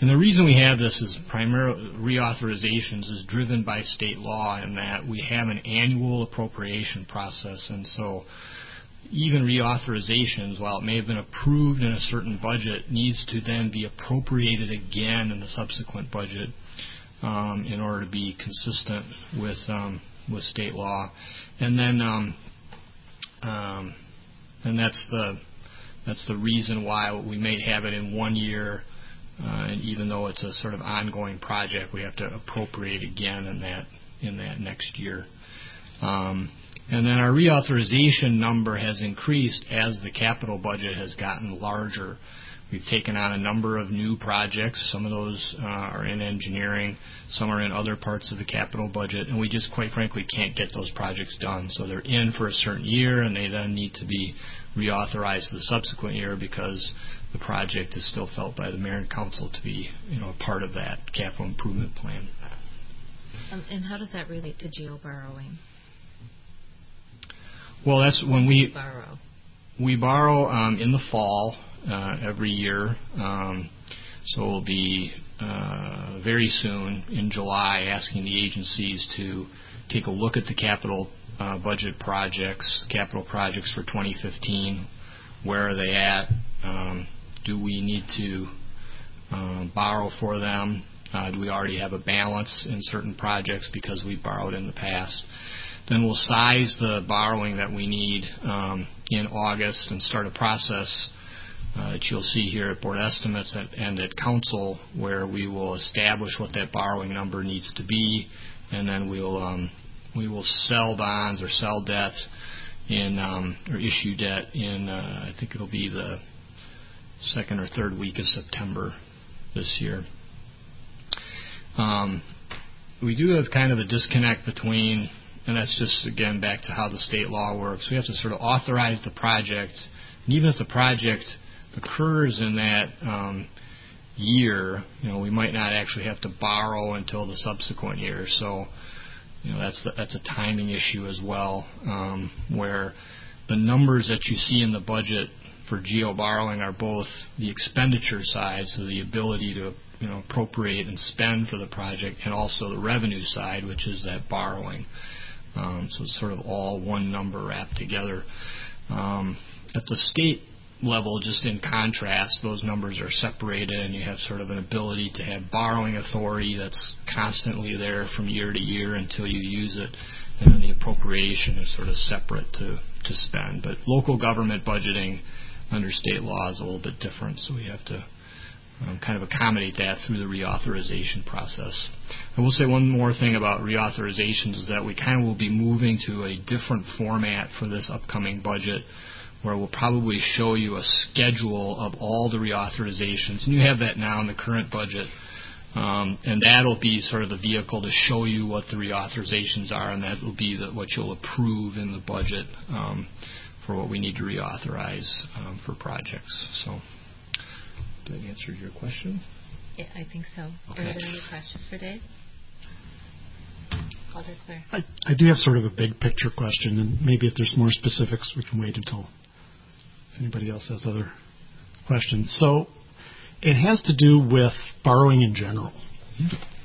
And the reason we have this is primarily reauthorizations is driven by state law in that we have an annual appropriation process and so even reauthorizations, while it may have been approved in a certain budget, needs to then be appropriated again in the subsequent budget um, in order to be consistent with um, with state law. And then, um, um, and that's the that's the reason why we may have it in one year, uh, and even though it's a sort of ongoing project, we have to appropriate again in that in that next year. Um, and then our reauthorization number has increased as the capital budget has gotten larger. We've taken on a number of new projects. Some of those uh, are in engineering, some are in other parts of the capital budget, and we just quite frankly can't get those projects done. So they're in for a certain year, and they then need to be reauthorized the subsequent year because the project is still felt by the mayor and council to be, you know, a part of that capital improvement plan. Um, and how does that relate to GO borrowing? Well, that's when we borrow. We borrow um, in the fall every year. Um, so we'll be uh, very soon in July asking the agencies to take a look at the capital uh, budget projects, capital projects for 2015. Where are they at? Um, do we need to um, borrow for them? Uh, do we already have a balance in certain projects because we borrowed in the past? Then we'll size the borrowing that we need in August and start a process uh, that you'll see here at board estimates and, at council where we will establish what that borrowing number needs to be, and then um, we will sell bonds or sell debt um, or issue debt in uh, I think it'll be the second or third week of September this year. Um, we do have kind of a disconnect between and that's just, again, back to how the state law works. We have to sort of authorize the project. And even if the project occurs in that um, year, you know, we might not actually have to borrow until the subsequent year. So, you know, that's the, that's a timing issue as well, um, where the numbers that you see in the budget for GO borrowing are both the expenditure side, so the ability to you know appropriate and spend for the project, and also the revenue side, which is that borrowing. Um, so it's sort of all one number wrapped together. Um, at the state level, just in contrast, those numbers are separated, and you have sort of an ability to have borrowing authority that's constantly there from year to year until you use it, and then the appropriation is sort of separate to, to spend. But local government budgeting under state law is a little bit different, so we have to um, kind of accommodate that through the reauthorization process. I will say one more thing about reauthorizations is that we kind of will be moving to a different format for this upcoming budget where we'll probably show you a schedule of all the reauthorizations. And you have that now in the current budget. Um, and that'll be sort of the vehicle to show you what the reauthorizations are, and that will be the, what you'll approve in the budget um, for what we need to reauthorize um, for projects. So. did That answers your question? Yeah, I think so. Okay. Are there any questions for Dave? Alder Clear. I, I do have sort of a big picture question, and maybe if there's more specifics, we can wait until if anybody else has other questions. So it has to do with borrowing in general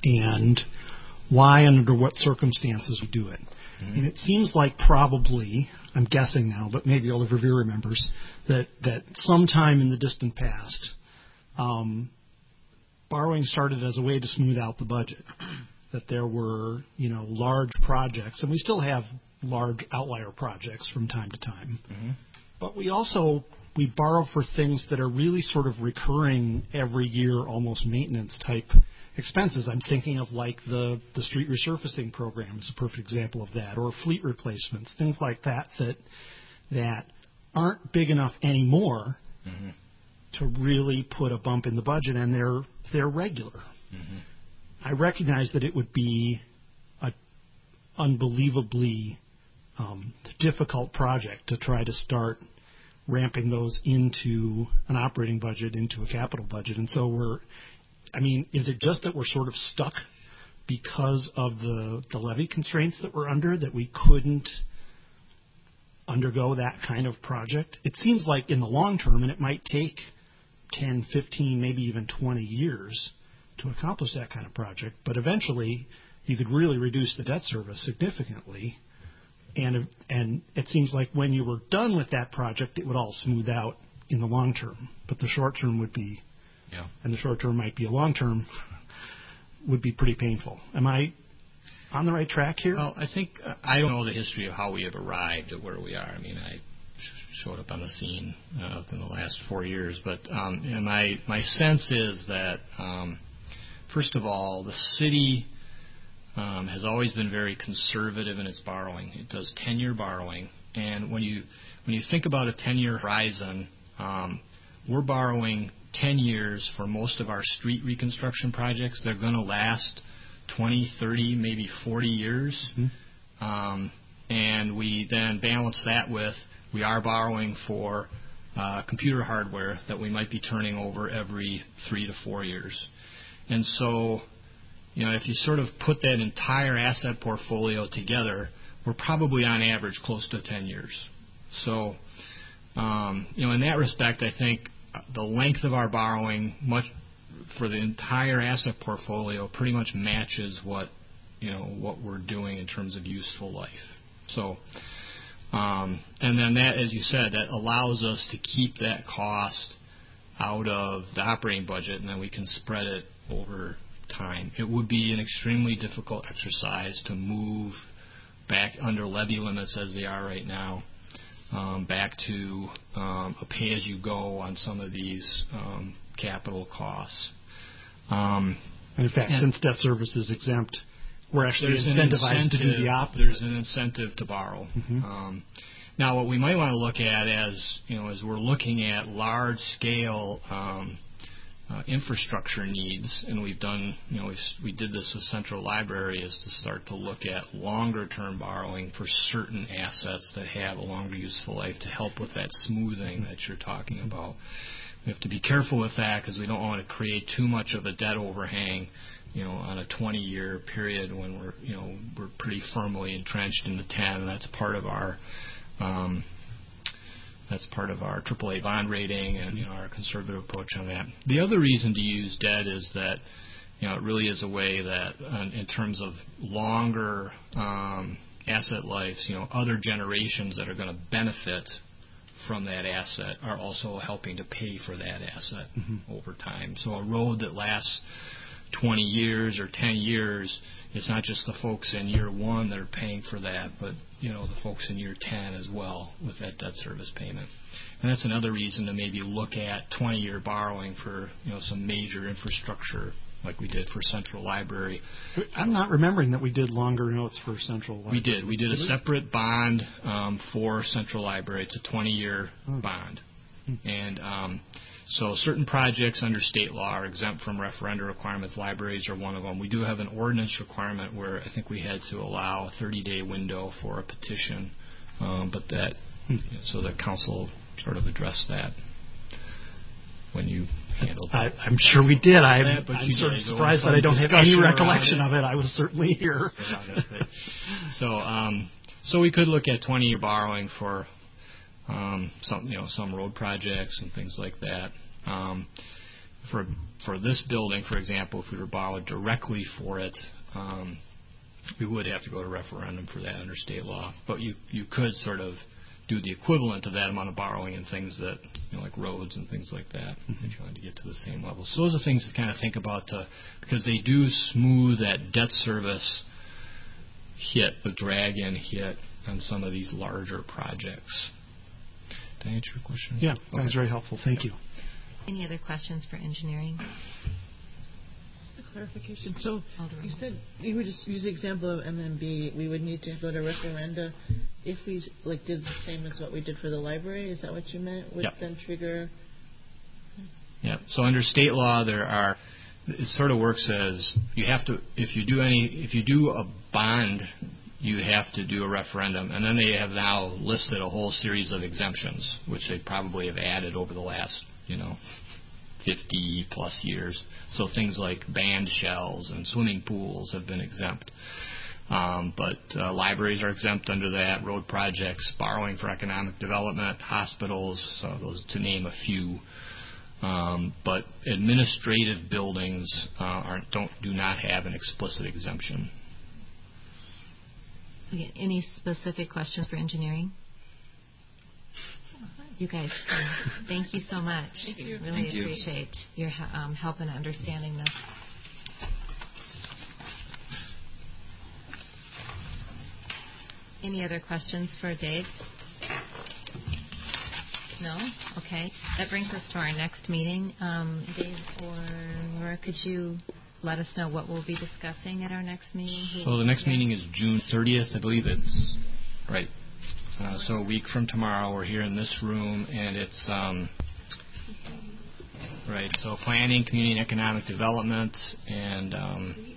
and why and under what circumstances we do it. And it seems like probably, I'm guessing now, but maybe Alder Verveer remembers, that, that sometime in the distant past, um, borrowing started as a way to smooth out the budget. That there were, you know, large projects, and we still have large outlier projects from time to time. But we also we borrow for things that are really sort of recurring every year, almost maintenance type expenses. I'm thinking of like the the street resurfacing program is a perfect example of that, or fleet replacements, things like that that that aren't big enough anymore to really put a bump in the budget, and they're they're regular. I recognize that it would be a unbelievably um, difficult project to try to start ramping those into an operating budget, into a capital budget, and so we're. I mean, is it just that we're sort of stuck because of the the levy constraints that we're under that we couldn't undergo that kind of project? It seems like in the long term, and it might take 10, 15, maybe even 20 years to accomplish that kind of project, but eventually you could really reduce the debt service significantly. And and it seems like when you were done with that project, it would all smooth out in the long term. But the short term would be, Yeah. and the short term might be a long term, would be pretty painful. Am I on the right track here? Well, I think uh, I don't know the history of how we have arrived at where we are. I mean, I showed up on the scene uh, in the last four years, but um, and my my sense is that um, first of all, the city um, has always been very conservative in its borrowing. It does ten-year borrowing, and when you when you think about a ten-year horizon, um, we're borrowing ten years for most of our street reconstruction projects. They're going to last 20, 30, maybe 40 years. Um, and we then balance that with we are borrowing for uh, computer hardware that we might be turning over every three to four years. And so, you know, if you sort of put that entire asset portfolio together, we're probably on average close to 10 years. So, um, you know, in that respect, I think the length of our borrowing much for the entire asset portfolio pretty much matches what you know what we're doing in terms of useful life. So, um, and then that, as you said, that allows us to keep that cost out of the operating budget, and then we can spread it over time. It would be an extremely difficult exercise to move back under levy limits as they are right now, um, back to um, a pay-as-you-go on some of these um, capital costs. Um, And in fact, and- since debt service is exempt, we're actually incentivized to do the opposite. There's an incentive to borrow. Mhm. Um, now, what we might want to look at as you know, as we're looking at large scale um, uh, infrastructure needs, and we've done, you know, we, did this with Central Library, is to start to look at longer term borrowing for certain assets that have a longer useful life to help with that smoothing that you're talking about. We have to be careful with that because we don't want to create too much of a debt overhang, you know, on a 20-year period when we're, you know, we're pretty firmly entrenched in the 10. And that's part of our, um, that's part of our AAA bond rating and you know our conservative approach on that. The other reason to use debt is that you know it really is a way that, uh, in terms of longer um, asset lives, you know, other generations that are going to benefit from that asset are also helping to pay for that asset over time. So a road that lasts 20 years or 10 years, it's not just the folks in year one that are paying for that, but you know the folks in year 10 as well with that debt service payment. And that's another reason to maybe look at 20-year borrowing for you know some major infrastructure like we did for Central Library. I'm not remembering that we did longer notes for Central Library. We did. We did a separate bond um, for Central Library. It's a 20-year bond, and um, so certain projects under state law are exempt from referenda requirements. Libraries are one of them. We do have an ordinance requirement where I think we had to allow a 30-day window for a petition, um, but that so the council sort of addressed that when you handled I, I'm sure we did. I'm, Yeah, but I'm you sort of did. There was surprised that I don't have any recollection it. of it. I was certainly here. around it, but- So, um, so we could look at 20-year borrowing for um, some, you know, some road projects and things like that. Um, for for this building, for example, if we were borrowed directly for it, um, we would have to go to referendum for that under state law. But you you could sort of do the equivalent of that amount of borrowing in things that you know like roads and things like that if you wanted to get to the same level. So those are things to kind of think about to, because they do smooth that debt service hit, the drag in hit on some of these larger projects. Did I answer your question? Yeah, that was very helpful. Thank you. Any other questions for engineering? Just A clarification. So Alderman. you said you would just use the example of MMB. We would need to go to referenda if we like did the same as what we did for the library. Is that what you meant? Would Yep. then trigger? Yeah. So under state law, there are. It sort of works as you have to if you do any if you do a bond, you have to do a referendum, and then they have now listed a whole series of exemptions, which they probably have added over the last you know 50 plus years. So things like band shells and swimming pools have been exempt. Um, but uh, libraries are exempt under that, road projects, borrowing for economic development, hospitals, so those to name a few. Um, but administrative buildings uh, aren't, don't do not have an explicit exemption. Okay, Any specific questions for engineering? You guys, um, thank you so much. Thank you. Really Thank you. appreciate your um, help in understanding this. Any other questions for Dave? No? Okay. That brings us to our next meeting. Um, Dave or Laura, could you let us know what we'll be discussing at our next meeting? So the next meeting is June 30th, I believe it's right. Uh, so a week from tomorrow, we're here in this room, and it's um, right. So planning, community and economic development, and um,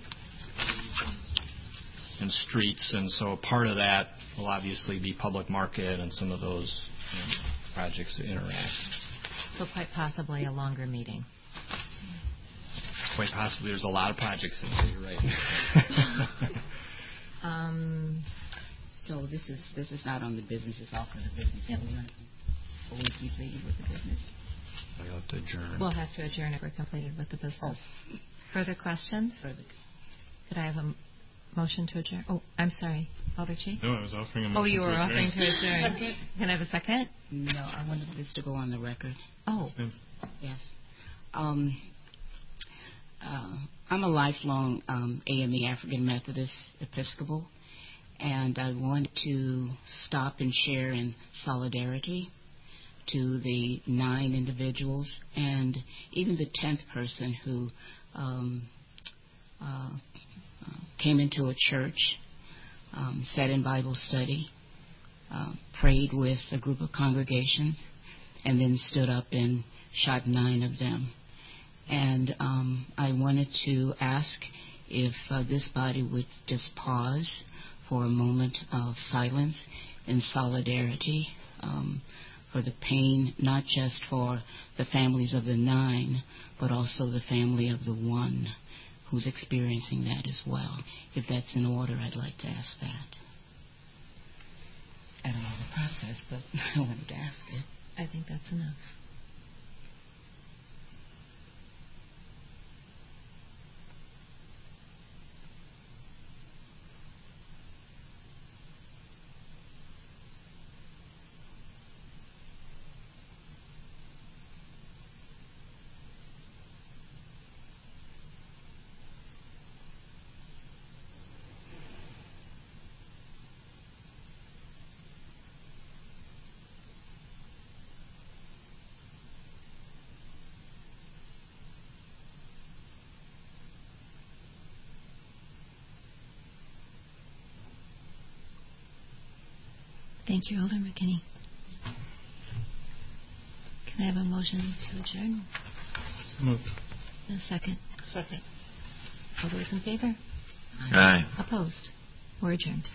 and streets, and so a part of that will obviously be public market and some of those you know, projects that interact. So quite possibly a longer meeting. Quite possibly, there's a lot of projects in there. You're right. [LAUGHS] Um, So this is this is not on the business, it's all for the business. So we're gonna- Are we completed with the business? We'll have to adjourn. We'll have to adjourn if we're completed with the business. Oh. Further questions? Further. Could I have a motion to adjourn? Oh, I'm sorry. Alderchi? No, I was offering a motion Oh, you were adjourn. offering to [LAUGHS] adjourn. Can I have a second? No, I wanted this to go on the record. Oh, Yes. Um, uh, I'm a lifelong um, AME African Methodist Episcopal, and I want to stop and share in solidarity to the nine individuals and even the tenth person who um, uh, uh, came into a church, um, sat in Bible study, uh, prayed with a group of congregations, and then stood up and shot nine of them. And um, I wanted to ask if uh, this body would just pause for a moment of silence in solidarity um, for the pain, not just for the families of the nine, but also the family of the one who's experiencing that as well. If that's in order, I'd like to ask that. I don't know the process, but [LAUGHS] I wanted to ask it. I think that's enough. Thank you, Alder McKinney. Can I have a motion to adjourn? Moved. A second. Second. All those in favor? Aye. Opposed? We're adjourned.